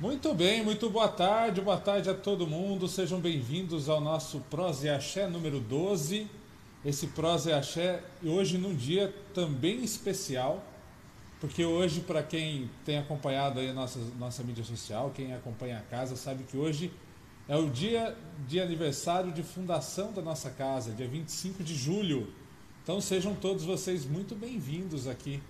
Muito bem, muito boa tarde, boa tarde a todo mundo. Sejam bem-vindos ao nosso Prosa e Axé número 12. Esse Prosa e Axé hoje num dia também especial, porque hoje, para quem tem acompanhado aí a nossa, nossa mídia social, quem acompanha a casa, sabe que hoje é o dia de aniversário de fundação da nossa casa, dia 25 de julho. Então sejam todos vocês muito bem-vindos aqui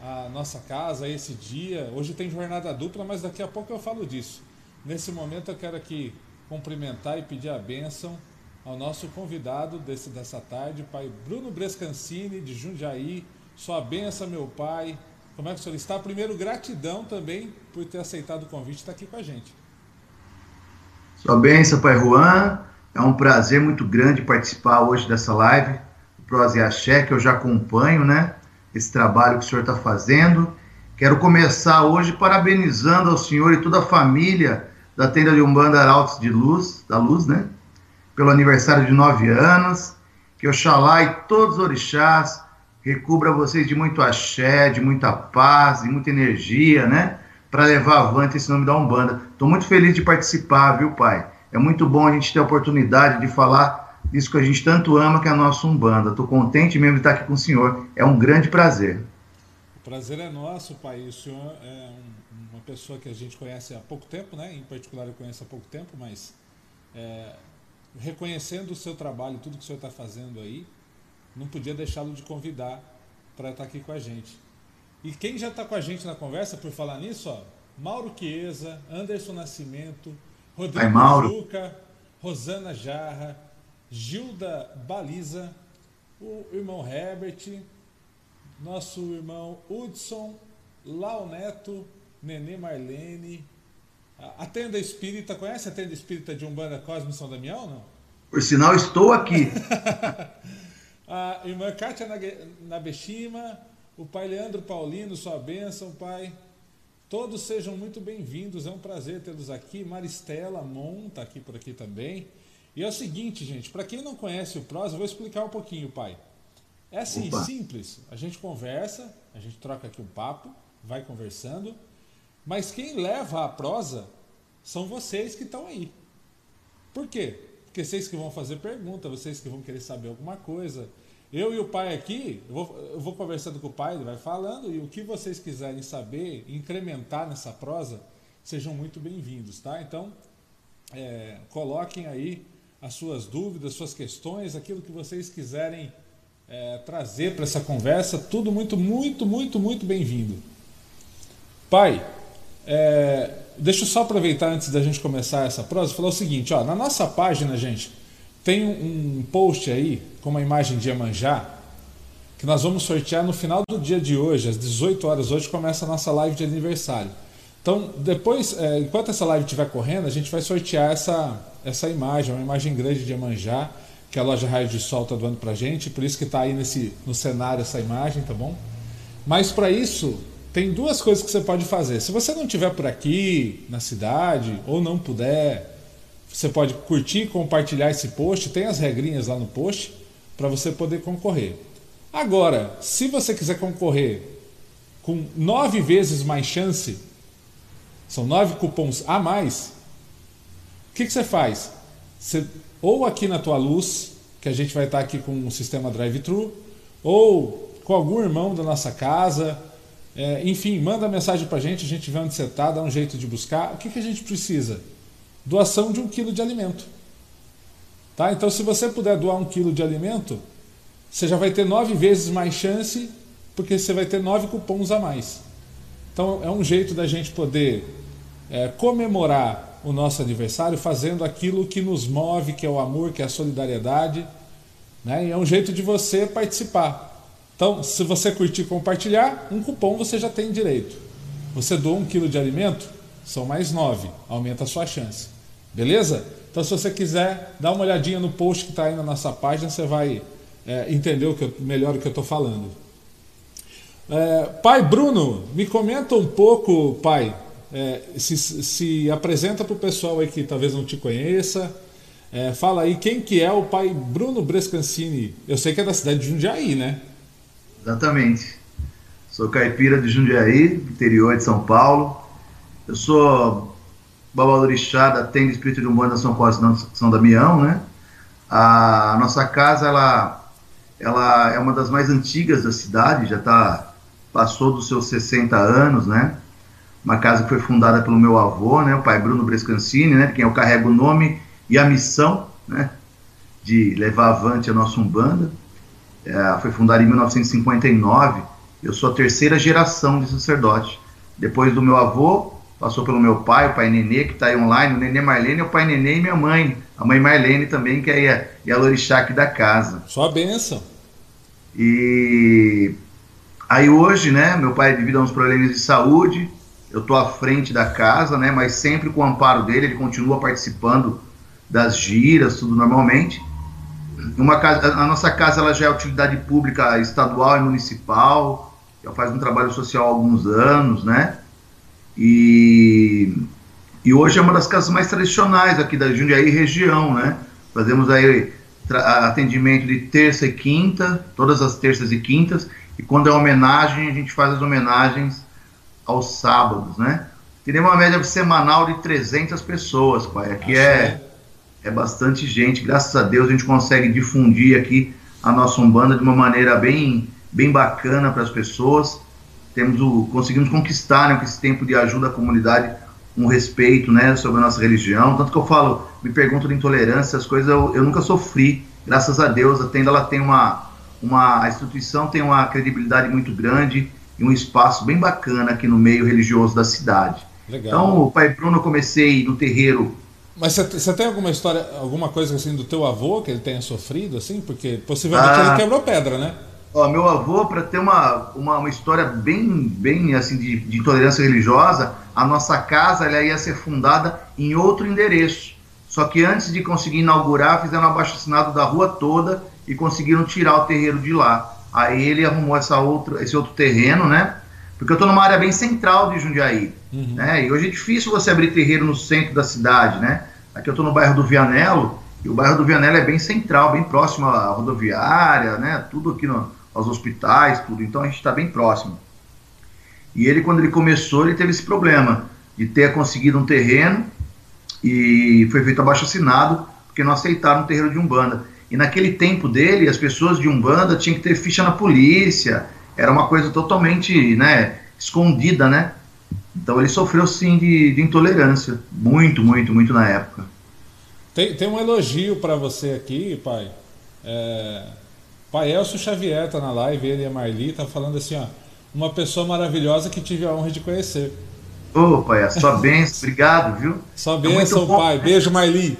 a nossa casa esse dia. Hoje tem jornada dupla, mas daqui a pouco eu falo disso. Nesse momento eu quero aqui cumprimentar e pedir a bênção ao nosso convidado desse, dessa tarde, pai Bruno Brescancini, de Jundiaí. Sua bênção, meu pai. Como é que o senhor está? Primeiro, gratidão também por ter aceitado o convite e estar aqui com a gente. Sua bênção, pai Juan. É um prazer muito grande participar hoje dessa live, e Axé, que eu já acompanho, né? Esse trabalho que o senhor está fazendo. Quero começar hoje parabenizando ao senhor e toda a família da tenda de Umbanda Arautos de Luz, da Luz, né? Pelo aniversário de nove anos. Que Oxalá e todos os orixás recubra vocês de muito axé, de muita paz, de muita energia, né? Para levar avante esse nome da Umbanda. Estou muito feliz de participar, viu, pai? É muito bom a gente ter a oportunidade de falar isso que a gente tanto ama, que é a nossa Umbanda. Estou contente mesmo de estar aqui com o senhor. É um grande prazer. O prazer é nosso, pai. O senhor é um, uma pessoa que a gente conhece há pouco tempo, né? Em particular eu conheço há pouco tempo, mas é, reconhecendo o seu trabalho, tudo que o senhor está fazendo aí, não podia deixá-lo de convidar para estar aqui com a gente. E quem já está com a gente na conversa, por falar nisso, ó, Mauro Chiesa, Anderson Nascimento, Rodrigo Zuca, Rosana Jarra, Gilda Baliza, o irmão Herbert, nosso irmão Hudson, Lau Neto, Nenê Marlene, a tenda espírita, conhece a tenda espírita de Umbanda Cosme São Damião, não? Por sinal, estou aqui. a irmã Kátia Nabeshima, o pai Leandro Paulino, sua bênção, pai. Todos sejam muito bem-vindos, é um prazer tê-los aqui. Maristela Mon está aqui por aqui também. E é o seguinte, gente, para quem não conhece o prosa, eu vou explicar um pouquinho, pai. É assim, Opa. simples. A gente conversa, a gente troca aqui um papo, vai conversando, mas quem leva a prosa são vocês que estão aí. Por quê? Porque vocês que vão fazer pergunta, vocês que vão querer saber alguma coisa. Eu e o pai aqui, eu vou, eu vou conversando com o pai, ele vai falando, e o que vocês quiserem saber, incrementar nessa prosa, sejam muito bem-vindos, tá? Então, é, coloquem aí as suas dúvidas, suas questões, aquilo que vocês quiserem é, trazer para essa conversa, tudo muito, muito, muito, muito bem-vindo. Pai, é, deixa eu só aproveitar antes da gente começar essa prosa, falar o seguinte, ó, na nossa página, gente, tem um, um post aí com uma imagem de Iemanjá que nós vamos sortear no final do dia de hoje, às 18 horas. Hoje começa a nossa live de aniversário. Então, depois, é, enquanto essa live estiver correndo, a gente vai sortear essa, essa imagem, uma imagem grande de Iemanjá, que a loja Raio de Sol está doando para a gente, por isso que está aí nesse, no cenário essa imagem, tá bom? Mas para isso, tem duas coisas que você pode fazer. Se você não estiver por aqui, na cidade, ou não puder, você pode curtir compartilhar esse post, tem as regrinhas lá no post, para você poder concorrer. Agora, se você quiser concorrer com nove vezes mais chance, são nove cupons a mais. O que, que você faz? Você, ou aqui na tua luz, que a gente vai estar aqui com o sistema drive-thru, ou com algum irmão da nossa casa. É, enfim, manda mensagem para a gente, a gente vê onde você está, dá um jeito de buscar. O que, que a gente precisa? Doação de um quilo de alimento. Tá? Então, se você puder doar um quilo de alimento, você já vai ter nove vezes mais chance, porque você vai ter nove cupons a mais. Então, é um jeito da gente poder é, comemorar o nosso aniversário fazendo aquilo que nos move, que é o amor, que é a solidariedade. Né? E é um jeito de você participar. Então, se você curtir e compartilhar, um cupom você já tem direito. Você doa um quilo de alimento, são mais nove, aumenta a sua chance. Beleza? Então, se você quiser, dá uma olhadinha no post que está aí na nossa página, você vai é, entender o que eu, melhor o que eu estou falando. É, pai Bruno, me comenta um pouco, pai, é, se, se, apresenta para o pessoal aí que talvez não te conheça. É, fala aí quem que é o pai Bruno Brescancini. Eu sei que é da cidade de Jundiaí, né? Exatamente. Sou caipira de Jundiaí, interior de São Paulo. Eu sou Babalorixá da Tenda Espírito de Umbanda São Paulo São Damião, né? A nossa casa, ela, ela é uma das mais antigas da cidade, já tá, passou dos seus 60 anos, né? Uma casa que foi fundada pelo meu avô, né? O pai Bruno Brescancini, né? Quem eu carrego o nome e a missão, né? De levar avante a nossa Umbanda. É, foi fundada em 1959. Eu sou a terceira geração de sacerdote. Depois do meu avô, passou pelo meu pai, o pai Nenê, que está aí online, o Nenê Marlene, o pai Nenê e minha mãe, a mãe Marlene também, que é a, é a Lorixá aqui da casa. Só a benção. E aí hoje, né, meu pai devido a uns problemas de saúde, eu estou à frente da casa, né, mas sempre com o amparo dele, ele continua participando das giras, tudo normalmente. Uma casa, a nossa casa ela já é utilidade pública estadual e municipal, já faz um trabalho social há alguns anos, né? E, e hoje é uma das casas mais tradicionais aqui da Jundiaí região, né? Fazemos aí atendimento de terça e quinta, todas as terças e quintas, e quando é homenagem, a gente faz as homenagens aos sábados, né? Teremos uma média semanal de 300 pessoas, pai. Aqui é, é bastante gente, graças a Deus a gente consegue difundir aqui a nossa Umbanda de uma maneira bem, bem bacana para as pessoas temos o, conseguimos conquistar, né, com esse tempo de ajuda à comunidade, um respeito, né, sobre a nossa religião. Tanto que eu falo, me pergunto de intolerância, as coisas eu, eu nunca sofri, graças a Deus. A tenda ela tem uma, uma, a instituição tem uma credibilidade muito grande e um espaço bem bacana aqui no meio religioso da cidade. Legal. Então, o pai Bruno, eu comecei no terreiro. Mas você tem alguma história, alguma coisa assim do teu avô que ele tenha sofrido, assim? Porque possivelmente ah, ele quebrou pedra, né? Ó, meu avô, para ter uma, uma, uma, história bem, bem assim de, de, intolerância religiosa, a nossa casa ela ia ser fundada em outro endereço. Só que antes de conseguir inaugurar, fizeram um abaixo-assinado da rua toda e conseguiram tirar o terreiro de lá. Aí ele arrumou essa outra, esse outro terreno, né? Porque eu estou numa área bem central de Jundiaí. Uhum. Né? E hoje é difícil você abrir terreiro no centro da cidade, né? Aqui eu estou no bairro do Vianello, e o bairro do Vianello é bem central, bem próximo à rodoviária, né? Tudo aqui no, aos hospitais, tudo. Então a gente está bem próximo. E ele, quando ele começou, ele teve esse problema de ter conseguido um terreno e foi feito abaixo assinado porque não aceitaram o terreiro de Umbanda. E naquele tempo dele, as pessoas de Umbanda tinham que ter ficha na polícia, era uma coisa totalmente né, escondida, né? Então ele sofreu sim de, de intolerância, muito, muito, muito na época. Tem, tem um elogio para você aqui, pai. É, Pai Elcio Xavier tá na live, ele e a Marli, tá falando assim, ó, uma pessoa maravilhosa que tive a honra de conhecer. Ô, pai, a sua bênção, obrigado, viu? Sua bênção, é pai. Beijo, Marli.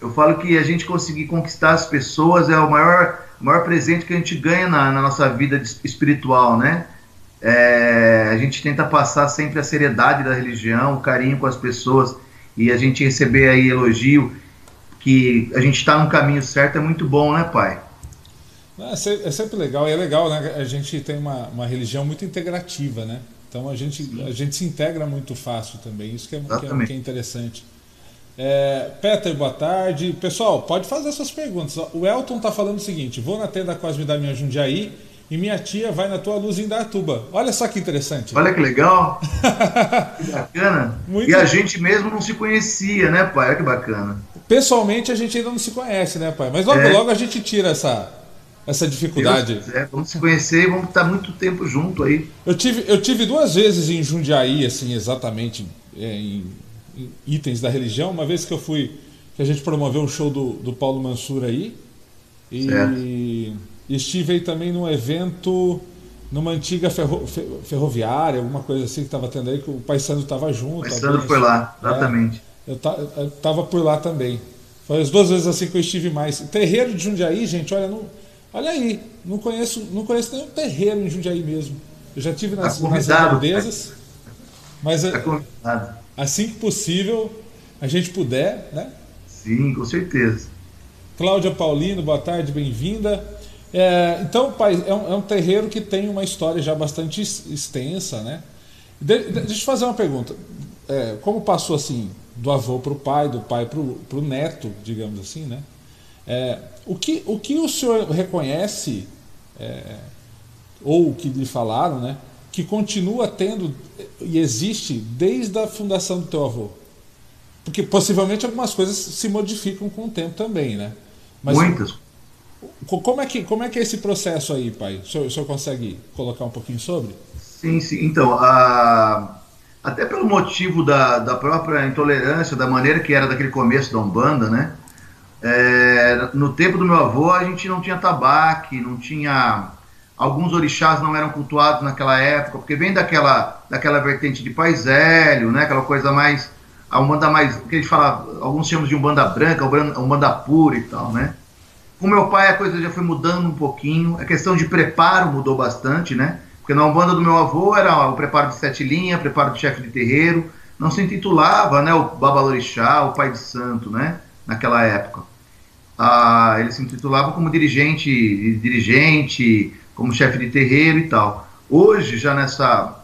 Eu falo que a gente conseguir conquistar as pessoas é o maior, maior presente que a gente ganha na, na nossa vida espiritual, né? É, a gente tenta passar sempre a seriedade da religião, o carinho com as pessoas e a gente receber aí elogio que a gente está no caminho certo é muito bom, né, pai? É, é sempre legal, e é legal, né? A gente tem uma, uma religião muito integrativa, né? Então a gente, a gente se integra muito fácil também, isso que é, que é, que é interessante. É, Peter, boa tarde. Pessoal, pode fazer suas perguntas. O Elton está falando o seguinte: vou na tenda Cosme da minha Jundiaí e minha tia vai na tua luz em Datuba. Olha só que interessante. Olha que legal. que bacana. Muito e a gente mesmo não se conhecia, né, pai? Olha que bacana. Pessoalmente a gente ainda não se conhece, né, pai? Mas logo, é. logo a gente tira essa, essa dificuldade. vamos se conhecer e vamos estar muito tempo junto aí. Eu tive, eu tive duas vezes em Jundiaí, assim, exatamente é, em, itens da religião. Uma vez que eu fui, que a gente promoveu um show do, do Paulo Mansur aí. E, e estive aí também num evento numa antiga ferro, ferroviária, alguma coisa assim que estava tendo aí, que o Pai Sandro estava junto. O Pai Sandro foi lá, exatamente. É, eu estava por lá também. Foi as duas vezes assim que eu estive mais. Terreiro de Jundiaí, gente, olha, não Olha aí, não conheço, não conheço nenhum terreno em Jundiaí mesmo. Eu já tive nas, tá nas redondezas, mas tá assim que possível, a gente puder, né? Sim, com certeza. Cláudia Paulino, boa tarde, bem-vinda. É, então, pai, é um, é um, terreiro que tem uma história já bastante extensa, né? De, de, deixa eu fazer uma pergunta. É, como passou assim do avô para o pai, do pai para o neto, digamos assim, né? É, o, que, o que o senhor reconhece, é, ou o que lhe falaram, né, que continua tendo e existe desde a fundação do teu avô? Porque possivelmente algumas coisas se modificam com o tempo também, né? Mas, Muitas. Como é, que, como é que é esse processo aí, pai? O senhor, o senhor consegue colocar um pouquinho sobre? Sim, sim. Então, a... até pelo motivo da, da própria intolerância, da maneira que era daquele começo da Umbanda, né? É... no tempo do meu avô, a gente não tinha tabaque, não tinha alguns orixás não eram cultuados naquela época, porque vem daquela, daquela vertente de paisélio, né? Aquela coisa mais a umbanda mais, que a gente fala, alguns chamam de umbanda branca, umbanda pura e tal, né? Com meu pai a coisa já foi mudando um pouquinho, a questão de preparo mudou bastante, né? Porque na umbanda do meu avô era o preparo de sete linhas, preparo de chefe de terreiro, não se intitulava, né, o babalorixá, o pai de santo, né? Naquela época. Ah, ele se intitulava como dirigente, dirigente, como chefe de terreiro e tal. Hoje, já nessa.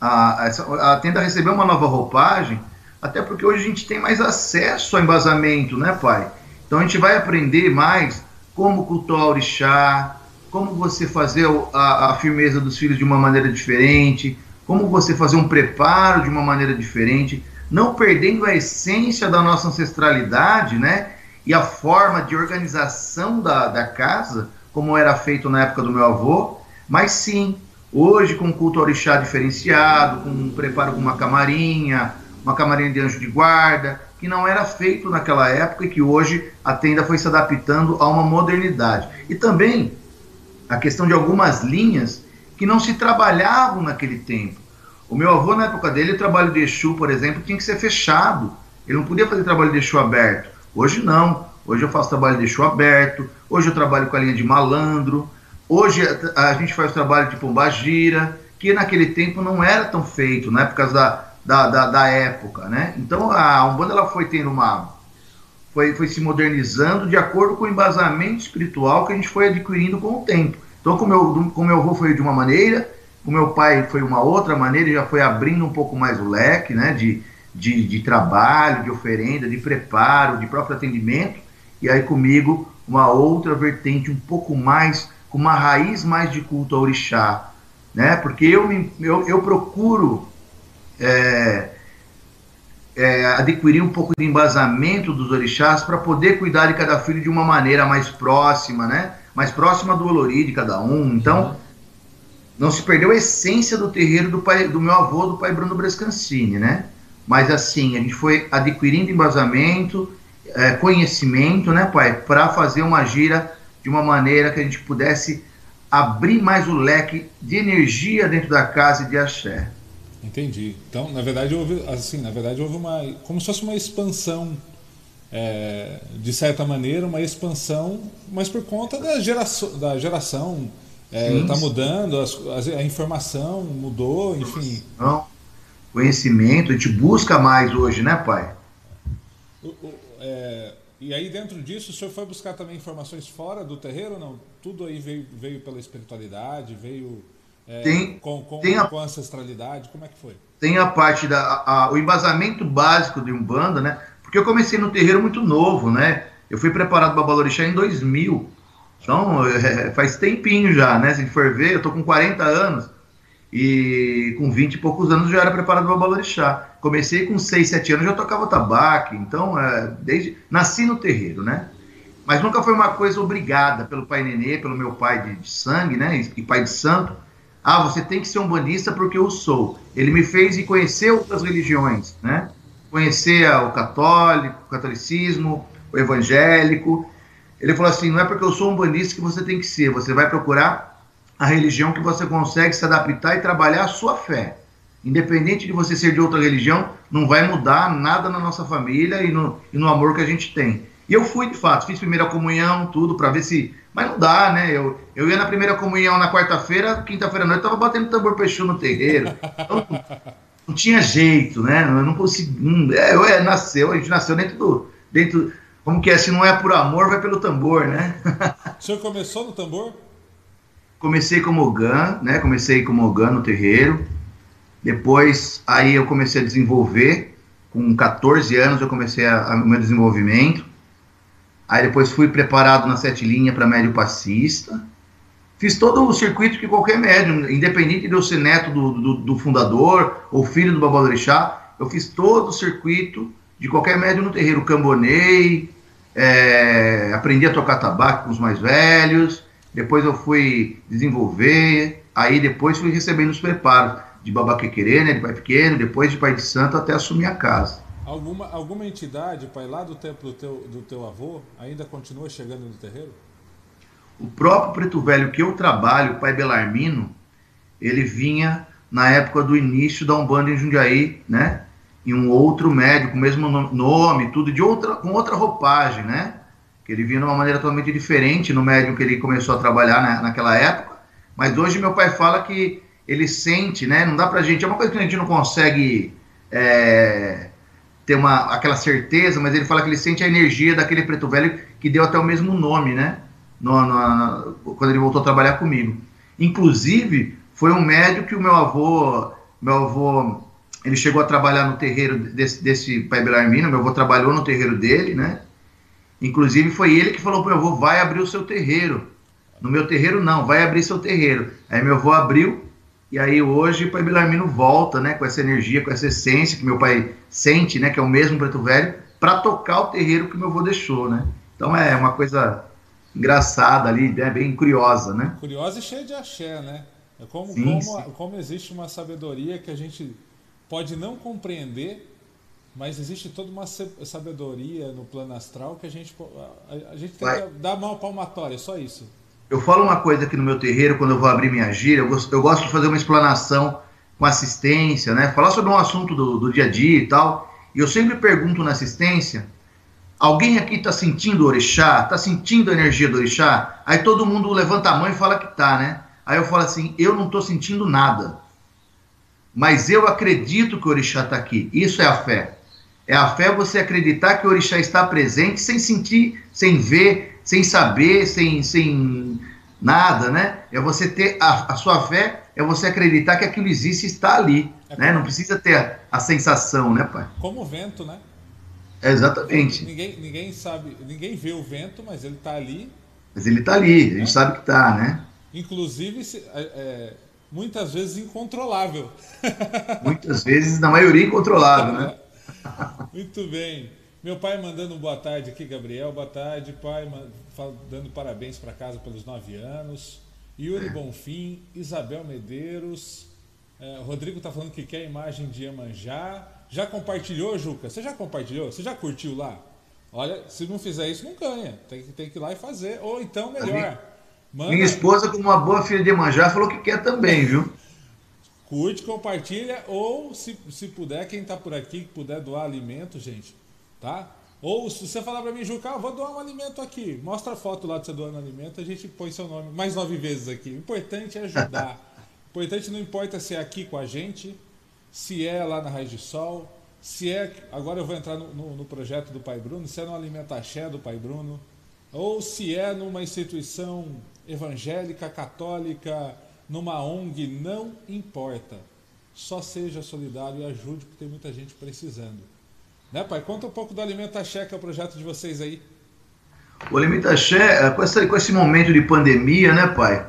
A, essa, a tenda recebeu uma nova roupagem, até porque hoje a gente tem mais acesso ao embasamento, né, pai? Então a gente vai aprender mais como cultuar o orixá, como você fazer a, a firmeza dos filhos de uma maneira diferente, como você fazer um preparo de uma maneira diferente, não perdendo a essência da nossa ancestralidade, né? E a forma de organização da, da casa, como era feito na época do meu avô, mas sim, hoje com culto orixá diferenciado, com um preparo com uma camarinha, uma camarinha de anjo de guarda, que não era feito naquela época e que hoje a tenda foi se adaptando a uma modernidade. E também a questão de algumas linhas que não se trabalhavam naquele tempo. O meu avô, na época dele, o trabalho de Exu, por exemplo, tinha que ser fechado. Ele não podia fazer trabalho de Exu aberto. Hoje não. Hoje eu faço trabalho de Exu aberto, hoje eu trabalho com a linha de malandro, hoje a, gente faz trabalho de pombagira, que naquele tempo não era tão feito, né? Por causa da, da, da, da época, né? Então a Umbanda ela foi tendo uma... Foi, foi se modernizando de acordo com o embasamento espiritual que a gente foi adquirindo com o tempo. Então, como meu, como meu avô foi de uma maneira, o meu pai foi uma outra maneira, já foi abrindo um pouco mais o leque, né? De, de, de trabalho, de oferenda, de preparo, de próprio atendimento e aí comigo uma outra vertente um pouco mais, com uma raiz mais de culto ao orixá, né? Porque eu, me, eu, eu procuro é, é, adquirir um pouco de embasamento dos orixás para poder cuidar de cada filho de uma maneira mais próxima, né? Mais próxima do olori de cada um. Então, não se perdeu a essência do terreiro do, pai, do meu avô, do pai Bruno Brescancini, né? Mas assim, a gente foi adquirindo embasamento, é, conhecimento, né, pai, para fazer uma gira de uma maneira que a gente pudesse abrir mais o leque de energia dentro da casa e de axé. Entendi. Então, na verdade, houve assim, na verdade houve uma, como se fosse uma expansão, é, de certa maneira, uma expansão, mas por conta da geração, da geração está é, mudando, as, a informação mudou, enfim. Não, conhecimento, a gente busca mais hoje, né, pai? O, o, é, e aí dentro disso, o senhor foi buscar também informações fora do terreiro ou não? Tudo aí veio, veio pela espiritualidade, veio é, tem, com, com, tem a, com ancestralidade, como é que foi? Tem a parte da a, a, o embasamento básico de Umbanda, né? Porque eu comecei no terreiro muito novo, né? Eu fui preparado para Balorixá em 2000. Então, é, faz tempinho já, né? Se for ver, eu tô com 40 anos e com 20 e poucos anos já era preparado para Balorixá. Comecei com 6, 7 anos, já tocava tabaco, então é, desde nasci no terreiro, né? Mas nunca foi uma coisa obrigada pelo pai Nenê, pelo meu pai de, de sangue, né? E pai de santo. Ah, você tem que ser um bandista porque eu sou. Ele me fez ir conhecer outras religiões, né? Conhecer o católico, o catolicismo, o evangélico. Ele falou assim: não é porque eu sou um bandista que você tem que ser, você vai procurar a religião que você consegue se adaptar e trabalhar a sua fé. Independente de você ser de outra religião, não vai mudar nada na nossa família e no, e no amor que a gente tem. E eu fui, de fato, fiz primeira comunhão, tudo, para ver se. Mas não dá, né? Eu, eu ia na primeira comunhão na quarta-feira, quinta-feira à noite, tava batendo tambor peixu no terreiro. Então, não tinha jeito, né? Eu não consegui. É, é, nasceu, a gente nasceu dentro do. Dentro, como que é? Se não é por amor, vai pelo tambor, né? o senhor começou no tambor? Comecei como Ogan, né? Comecei como Ogan no terreiro. Depois, aí eu comecei a desenvolver. Com 14 anos eu comecei o meu desenvolvimento. Aí depois fui preparado na sete linha para médio passista. Fiz todo o circuito que qualquer médium, independente de eu ser neto do, do, do fundador ou filho do Babalorixá, eu fiz todo o circuito de qualquer médium no terreiro. Cambonei, é, aprendi a tocar tabaco com os mais velhos, depois eu fui desenvolver, aí depois fui recebendo os preparos de babaquequerê, né, de pai pequeno, depois de pai de santo até assumir a casa. Alguma, alguma entidade, pai, lá do tempo do teu, do teu avô, ainda continua chegando no terreiro? O próprio Preto Velho que eu trabalho, o pai Belarmino, ele vinha na época do início da Umbanda em Jundiaí, né? E um outro médico, mesmo nome, tudo de outra, com outra roupagem, né? Ele vinha de uma maneira totalmente diferente no médium que ele começou a trabalhar na, naquela época. Mas hoje meu pai fala que ele sente, né? Não dá pra gente, é uma coisa que a gente não consegue é, ter uma, aquela certeza, mas ele fala que ele sente a energia daquele preto velho que deu até o mesmo nome, né? No, no, no, quando ele voltou a trabalhar comigo. Inclusive, foi um médico que o meu avô, meu avô, ele chegou a trabalhar no terreiro desse, desse pai Belarmino, meu avô trabalhou no terreiro dele, né? Inclusive foi ele que falou para meu avô, vai abrir o seu terreiro. No meu terreiro não, vai abrir seu terreiro. Aí meu avô abriu, e aí hoje o pai Belarmino volta, né, com essa energia, com essa essência que meu pai sente, né, que é o mesmo preto velho, para tocar o terreiro que meu avô deixou, né? Então é uma coisa engraçada ali, né, bem curiosa, né? Curiosa e cheia de axé, né? É como, sim, como, sim. como existe uma sabedoria que a gente pode não compreender, mas existe toda uma sabedoria no plano astral que a gente, a, a gente tem Vai. que dar mal palmatória, só isso. Eu falo uma coisa aqui no meu terreiro, quando eu vou abrir minha gira, eu gosto, eu gosto de fazer uma explanação com assistência, né? Falar sobre um assunto do, do dia a dia e tal. E eu sempre pergunto na assistência: alguém aqui está sentindo o orixá? Está sentindo a energia do orixá? Aí todo mundo levanta a mão e fala que tá, né? Aí eu falo assim: eu não estou sentindo nada. Mas eu acredito que o orixá está aqui. Isso é a fé. É a fé você acreditar que o orixá está presente sem sentir, sem ver, sem saber, sem, sem nada, né? É você ter a, a sua fé, é você acreditar que aquilo existe e está ali. É né? Não precisa ter a, a, sensação, né, pai? Como o vento, né? É exatamente. Ninguém, ninguém sabe, ninguém vê o vento, mas ele está ali. Mas ele está ali, a gente é. sabe que está, né? Inclusive, é, é, muitas vezes incontrolável. Muitas vezes, na maioria, incontrolável, né? Muito bem. Meu pai mandando boa tarde aqui, Gabriel. Boa tarde, pai. Dando parabéns para casa pelos nove anos. Yuri. Bonfim, Isabel Medeiros. É, Rodrigo está falando que quer a imagem de Iemanjá. Já compartilhou, Juca? Você já compartilhou? Você já curtiu lá? Olha, se não fizer isso, não ganha. Tem, tem que ir lá e fazer. Ou então, melhor Manda... Minha esposa, como uma boa filha de manjar, falou que quer também, viu? Curte, compartilha, ou se, se puder, quem está por aqui, que puder doar alimento, gente, tá? Ou se você falar para mim, Juca, ah, vou doar um alimento aqui, mostra a foto lá de você doando alimento, a gente põe seu nome mais nove vezes aqui. O importante é ajudar. o importante não importa se é aqui com a gente, se é lá na Raiz de Sol, se é. Agora eu vou entrar no, no, no projeto do Pai Bruno, se é no Alimenta Axé do Pai Bruno, ou se é numa instituição evangélica, católica, numa ONG, não importa. Só seja solidário e ajude, porque tem muita gente precisando. Né, pai? Conta um pouco do Alimenta Axé, que é o projeto de vocês aí. O Alimenta Axé, é, com, com esse momento de pandemia, né, pai?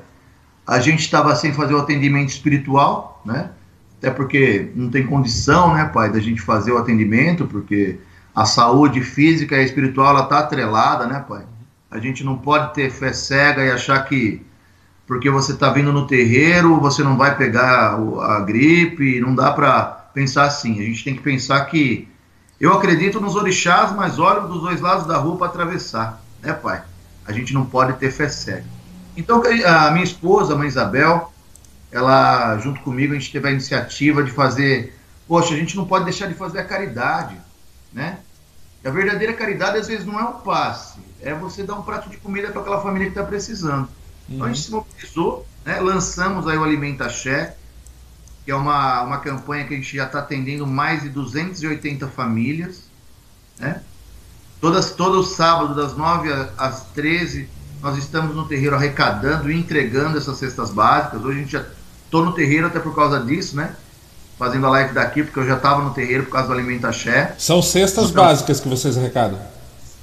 A gente estava sem fazer o atendimento espiritual, né? Até porque não tem condição, né, pai, da gente fazer o atendimento, porque a saúde física e espiritual, ela tá atrelada, né, pai? A gente não pode ter fé cega e achar que porque você está vindo no terreiro, você não vai pegar a gripe, não dá para pensar assim. A gente tem que pensar que eu acredito nos orixás, mas olho dos dois lados da rua para atravessar, né, pai? A gente não pode ter fé cega. Então, a minha esposa, a mãe Isabel, ela, junto comigo, a gente teve a iniciativa de fazer. Poxa, a gente não pode deixar de fazer a caridade, né? E a verdadeira caridade, às vezes, não é um passe, é você dar um prato de comida para aquela família que está precisando. Uhum. Então a gente se mobilizou, né? lançamos aí o Alimenta Axé, que é uma, uma campanha que a gente já está atendendo mais de 280 famílias. Né? Todas, todo sábado, das 9 às 13, nós estamos no terreiro arrecadando e entregando essas cestas básicas. Hoje a gente já estou no terreiro até por causa disso, né? Fazendo a live daqui, porque eu já estava no terreiro por causa do Alimenta Axé. São cestas então, básicas que vocês arrecadam?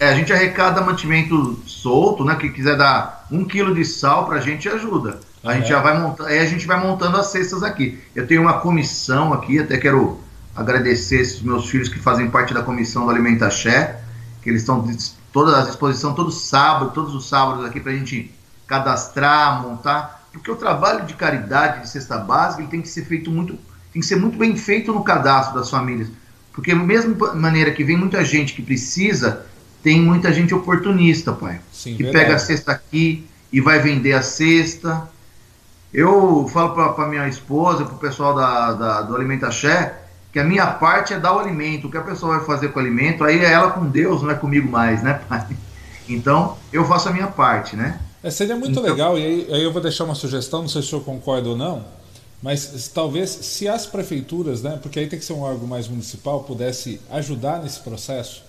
É, a gente arrecada mantimento solto, né? Que quiser dar um quilo de sal para a gente ajuda. A é. gente já vai montando, aí a gente vai montando as cestas aqui. Eu tenho uma comissão aqui, até quero agradecer esses meus filhos que fazem parte da comissão do Alimentaché, que eles estão todas à disposição todo sábado, todos os sábados aqui para a gente cadastrar, montar, porque o trabalho de caridade de cesta básica ele tem que ser feito muito, tem que ser muito bem feito no cadastro das famílias, porque da mesma maneira que vem muita gente que precisa, tem muita gente oportunista, pai, Sim, que verdade. pega a cesta aqui e vai vender a cesta. Eu falo para minha esposa, para o pessoal da, da, do Alimentaché, que a minha parte é dar o alimento. O que a pessoa vai fazer com o alimento, aí é ela com Deus, não é comigo mais, né, pai? Então, eu faço a minha parte, né? É, seria muito então, legal, e aí, aí, eu vou deixar uma sugestão, não sei se o senhor concorda ou não, mas talvez se as prefeituras, né, porque aí tem que ser um órgão mais municipal, pudesse ajudar nesse processo,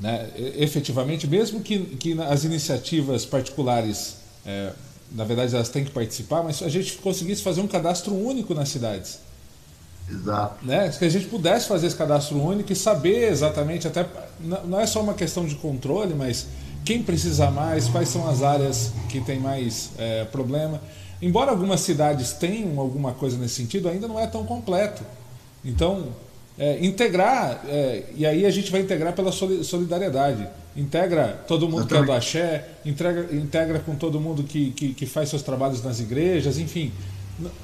né, efetivamente, mesmo que, que as iniciativas particulares, é, na verdade, elas têm que participar, mas a gente conseguisse fazer um cadastro único nas cidades. Exato. Né? Que a gente pudesse fazer esse cadastro único e saber exatamente, até não é só uma questão de controle, mas quem precisa mais, quais são as áreas que tem mais é, problema. Embora algumas cidades tenham alguma coisa nesse sentido, ainda não é tão completo. Então, é, integrar, é, e aí a gente vai integrar pela solidariedade. Integra todo mundo que é do axé, integra, integra com todo mundo que, que, que faz seus trabalhos nas igrejas, enfim.